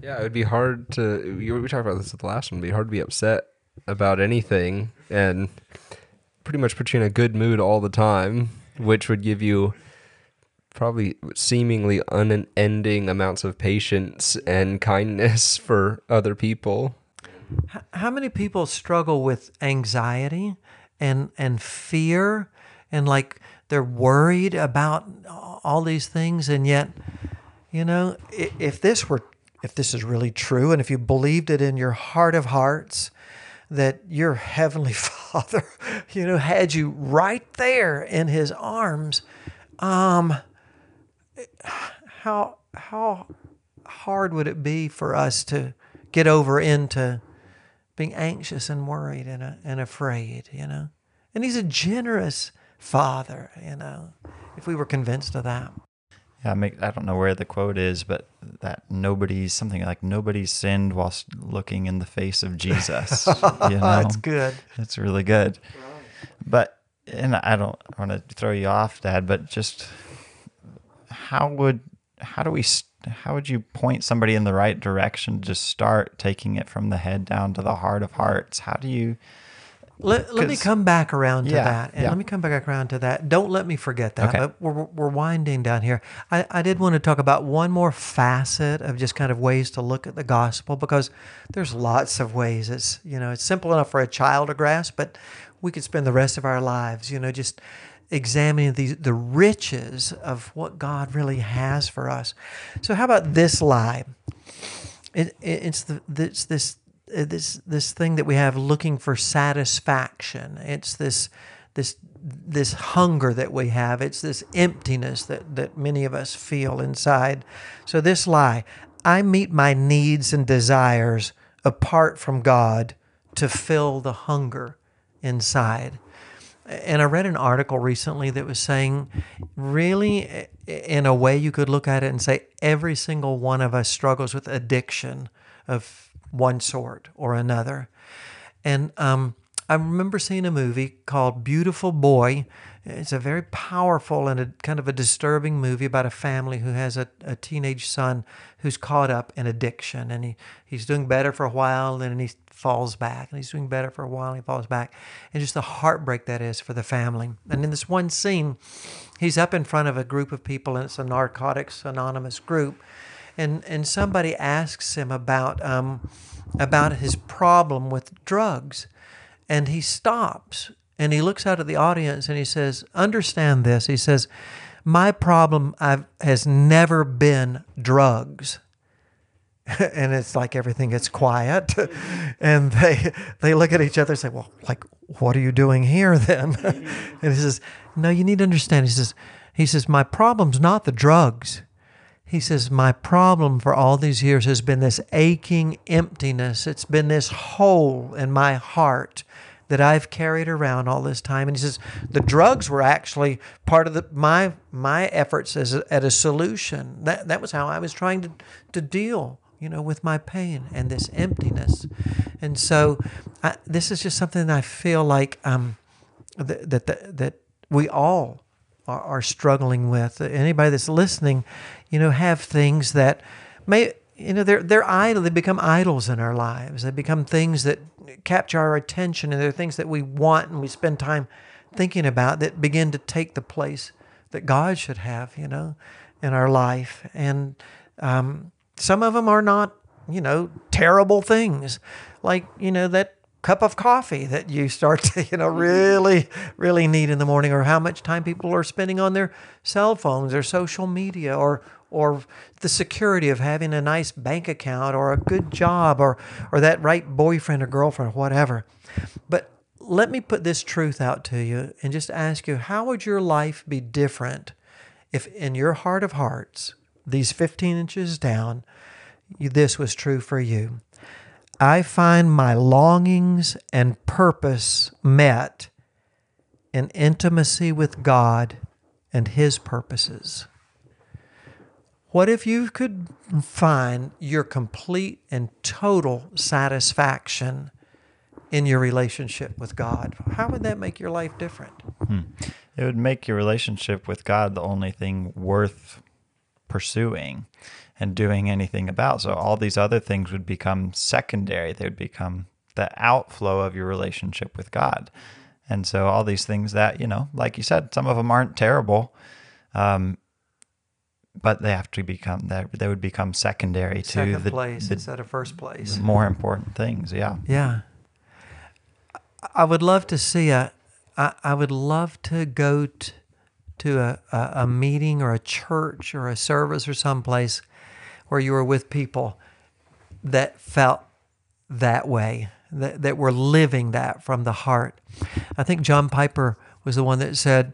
Yeah, it would be hard to. We talked about this at the last one. It'd be hard to be upset about anything and pretty much put you in a good mood all the time, which would give you probably seemingly unending amounts of patience and kindness for other people. How many people struggle with anxiety and and fear and like they're worried about all these things and yet you know if this were if this is really true and if you believed it in your heart of hearts that your heavenly father you know had you right there in his arms um how how hard would it be for us to get over into being anxious and worried and, uh, and afraid, you know? And he's a generous father, you know, if we were convinced of that. Yeah, I, make, I don't know where the quote is, but that nobody's something like nobody sinned whilst looking in the face of Jesus. you know, That's good. That's really good. But and I don't want to throw you off, Dad, but just how would how do we how would you point somebody in the right direction to start taking it from the head down to the heart of hearts? How do you? Let, let me come back around to Yeah, that. And yeah. let me come back around to that. Don't let me forget that. Okay. But we're, we're winding down here. I, I did want to talk about one more facet of just kind of ways to look at the gospel because there's lots of ways. It's, you know, it's simple enough for a child to grasp, but we could spend the rest of our lives, you know, just examining the, the riches of what God really has for us. So, how about this lie? It, it, it's the this uh, this this thing that we have looking for satisfaction. It's this this this hunger that we have. It's this emptiness that that many of us feel inside. So this lie, I meet my needs and desires apart from God to fill the hunger inside. And I read an article recently that was saying, really, in a way, you could look at it and say every single one of us struggles with addiction of one sort or another. And um, I remember seeing a movie called Beautiful Boy. It's a very powerful and a kind of a disturbing movie about a family who has a, a teenage son who's caught up in addiction. And he, he's doing better for a while, and then he falls back. And he's doing better for a while, and he falls back. And just the heartbreak that is for the family. And in this one scene, he's up in front of a group of people, and it's a Narcotics Anonymous group and and somebody asks him about um, about his problem with drugs, and he stops and he looks out at the audience and he says, "Understand this." He says, "My problem I've, has never been drugs." and it's like everything gets quiet. And they they look at each other and say well like what are you doing here then? And he says no you need to understand. He says he says my problem's not the drugs. He says my problem for all these years has been this aching emptiness. It's been this hole in my heart that I've carried around all this time. And he says the drugs were actually part of the, my my efforts as a, at a solution. That that was how I was trying to to deal you know, with my pain and this emptiness. And so, I, this is just something that I feel like um, that, that, that, that we all are, are, struggling with. Anybody that's listening, you know, have things that may, you know, they're, they're idle. They become idols in our lives. They become things that capture our attention and they're things that we want and we spend time thinking about that begin to take the place that God should have, you know, in our life. And, um, some of them are not, you know, terrible things. Like, you know, that cup of coffee that you start to, you know, really, really need in the morning, or how much time people are spending on their cell phones or social media, or or the security of having a nice bank account or a good job or or that right boyfriend or girlfriend or whatever. But let me put this truth out to you and just ask you, how would your life be different if in your heart of hearts these 15 inches down, this was true for you. I find my longings and purpose met in intimacy with God and His purposes. What if you could find your complete and total satisfaction in your relationship with God? How would that make your life different? Hmm. It would make your relationship with God the only thing worth pursuing and doing anything about. So all these other things would become secondary. They would become the outflow of your relationship with God. And so all these things that, you know, like you said, some of them aren't terrible. Um, but they have to become that they would become secondary Second to the place the, instead of first place. More important things, yeah. Yeah. I would love to see a. I, I would love to go t- to a, a, a meeting or a church or a service or someplace where you were with people that felt that way, that, that were living that from the heart. I think John Piper was the one that said,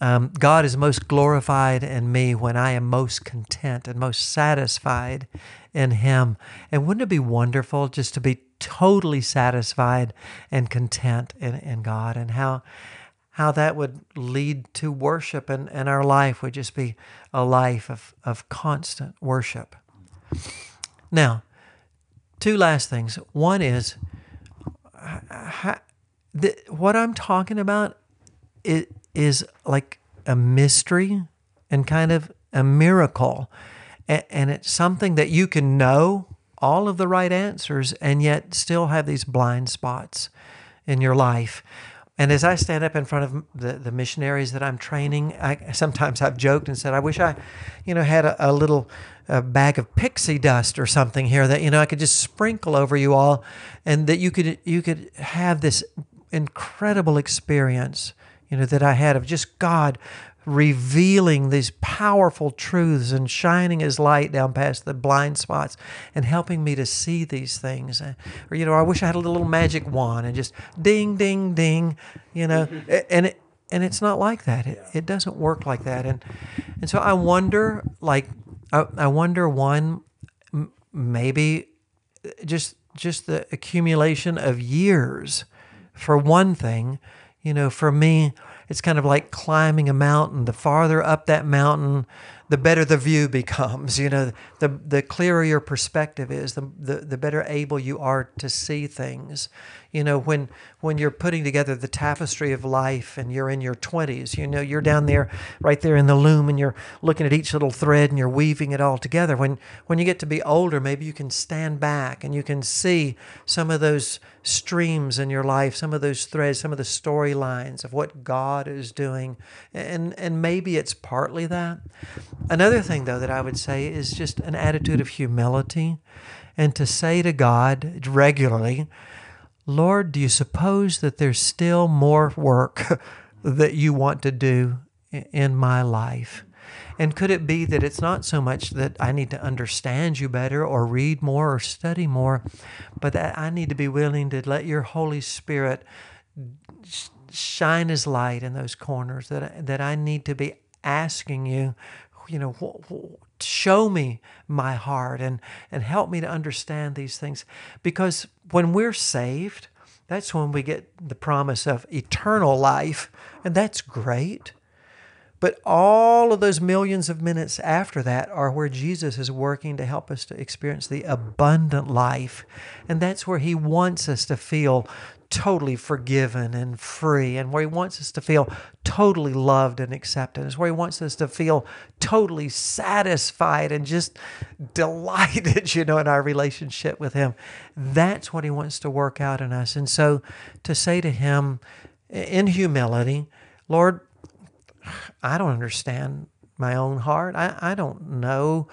um, God is most glorified in me when I am most content and most satisfied in Him. And wouldn't it be wonderful just to be totally satisfied and content in, in God and how how that would lead to worship and, and our life would just be a life of, of constant worship. Now, two last things. One is how, the, what I'm talking about is like a mystery and kind of a miracle. And, it's something that you can know all of the right answers and yet still have these blind spots in your life. And as I stand up in front of the, the missionaries that I'm training, I, sometimes I've joked and said, I wish I, you know, had a, a little a bag of pixie dust or something here that you know I could just sprinkle over you all, and that you could you could have this incredible experience, you know, that I had of just God revealing these powerful truths and shining his light down past the blind spots and helping me to see these things. Or, you know, I wish I had a little magic wand and just ding, ding, ding, you know, and it, and it's not like that. It, it doesn't work like that. And, and so I wonder, like, I, I wonder one, maybe just, just the accumulation of years for one thing, you know, for me, it's kind of like climbing a mountain. The farther up that mountain, the better the view becomes. You know, the the clearer your perspective is, the, the the better able you are to see things. You know, when when you're putting together the tapestry of life and you're in your 20s, you know, you're down there right there in the loom and you're looking at each little thread and you're weaving it all together. When when you get to be older, maybe you can stand back and you can see some of those streams in your life, some of those threads, some of the storylines of what God is doing. And and maybe it's partly that. Another thing, though, that I would say is just an attitude of humility and to say to God regularly, Lord, do you suppose that there's still more work that you want to do in my life? And could it be that it's not so much that I need to understand you better or read more or study more, but that I need to be willing to let your Holy Spirit shine his light in those corners, that, that I need to be asking you, you know, show me my heart and, and help me to understand these things. Because when we're saved, that's when we get the promise of eternal life, and that's great. But all of those millions of minutes after that are where Jesus is working to help us to experience the abundant life. And that's where he wants us to feel totally forgiven and free, and where he wants us to feel totally loved and accepted. It's where he wants us to feel totally satisfied and just delighted, you know, in our relationship with him. That's what he wants to work out in us. And so to say to him in humility, Lord, I don't understand my own heart. I, I don't know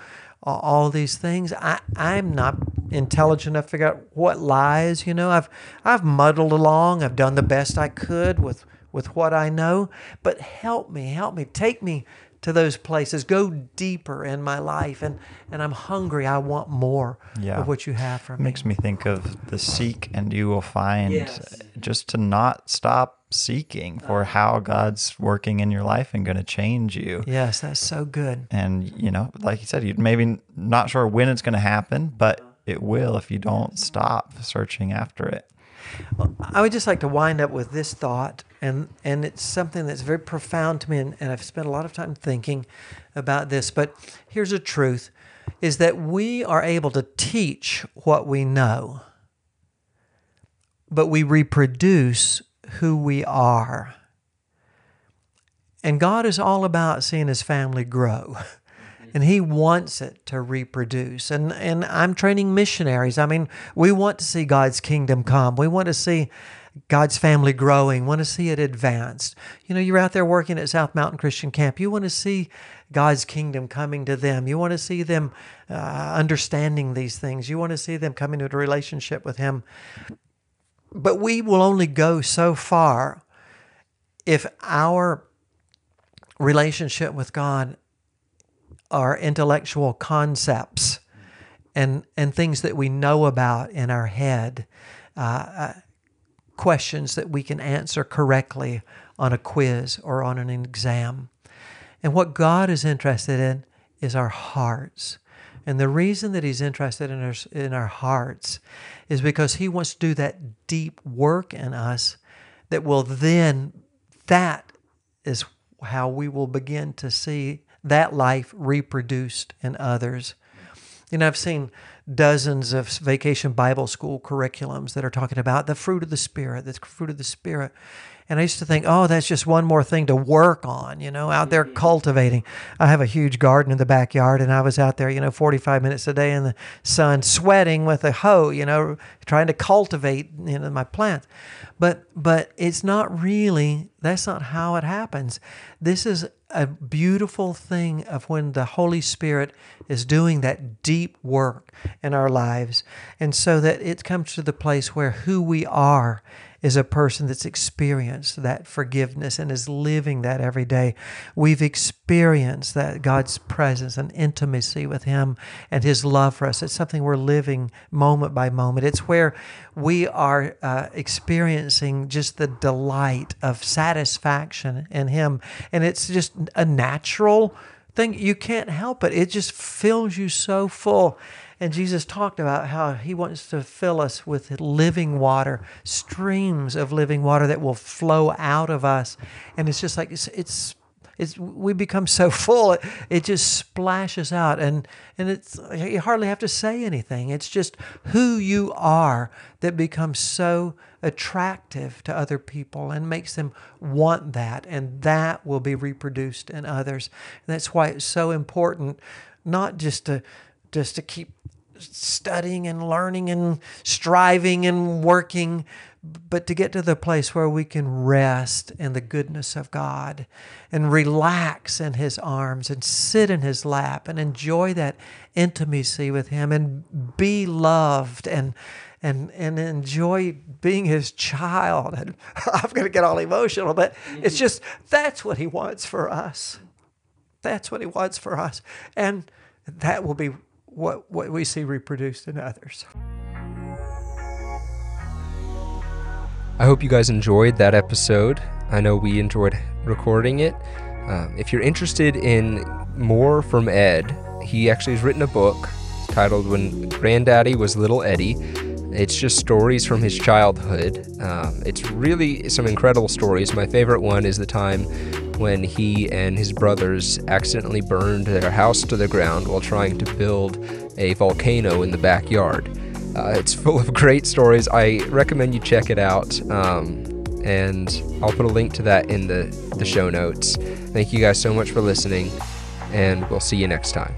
all these things. I, I'm not intelligent enough to figure out what lies, you know. I've I've muddled along. I've done the best I could with with what I know. But help me, help me, take me to those places. Go deeper in my life, and and I'm hungry. I want more yeah. of what you have for me. Makes me think of the seek and you will find. Yes. Just to not stop seeking for uh-huh. how God's working in your life and going to change you. Yes, that's so good. And you know, like you said, you maybe not sure when it's going to happen, but it will if you don't stop searching after it. I would just like to wind up with this thought, and, and it's something that's very profound to me, and, and I've spent a lot of time thinking about this. But here's a truth is that we are able to teach what we know, but we reproduce who we are. And God is all about seeing his family grow. and he wants it to reproduce. And and I'm training missionaries. I mean, we want to see God's kingdom come. We want to see God's family growing, want to see it advanced. You know, you're out there working at South Mountain Christian Camp. You want to see God's kingdom coming to them. You want to see them uh, understanding these things. You want to see them coming into a relationship with Him. But we will only go so far if our relationship with God are intellectual concepts and and things that we know about in our head, uh, uh, questions that we can answer correctly on a quiz or on an exam. And what God is interested in is our hearts. And the reason that He's interested in our, in our hearts is because He wants to do that deep work in us that will then, that is how we will begin to see that life reproduced in others. Know, I've seen dozens of vacation Bible school curriculums that are talking about the fruit of the Spirit, the fruit of the Spirit. And I used to think, oh, that's just one more thing to work on, you know, out there mm-hmm. cultivating. I have a huge garden in the backyard, and I was out there, you know, 45 minutes a day in the sun, sweating with a hoe, you know, trying to cultivate, you know, my plants. But but it's not really. That's not how it happens. This is a beautiful thing of when the Holy Spirit is doing that deep work in our lives, and so that it comes to the place where who we are is a person that's experienced that forgiveness and is living that every day. We've experienced that God's presence and intimacy with Him and His love for us. It's something we're living moment by moment. It's where we are uh, experiencing just the delight of satisfaction in Him. And it's just a natural thing. You can't help it, it just fills you so full. And Jesus talked about how he wants to fill us with living water, streams of living water that will flow out of us. And it's just like it's, it's it's we become so full it, it just splashes out. And and it's you hardly have to say anything. It's just who you are that becomes so attractive to other people and makes them want that. And that will be reproduced in others. And that's why it's so important not just to just to keep studying and learning and striving and working, but to get to the place where we can rest in the goodness of God and relax in His arms and sit in His lap and enjoy that intimacy with Him and be loved and and and enjoy being His child. And I'm going to get all emotional, but it's just that's what He wants for us. That's what He wants for us, and that will be what what we see reproduced in others. I hope you guys enjoyed that episode. I know we enjoyed recording it. Um, if you're interested in more from Ed, he actually has written a book titled When Granddaddy Was Little Eddie. It's just stories from his childhood. Um, it's really some incredible stories. My favorite one is the time when he and his brothers accidentally burned their house to the ground while trying to build a volcano in the backyard. Uh, it's full of great stories. I recommend you check it out. Um, and I'll put a link to that in the, the show notes. Thank you guys so much for listening, and we'll see you next time.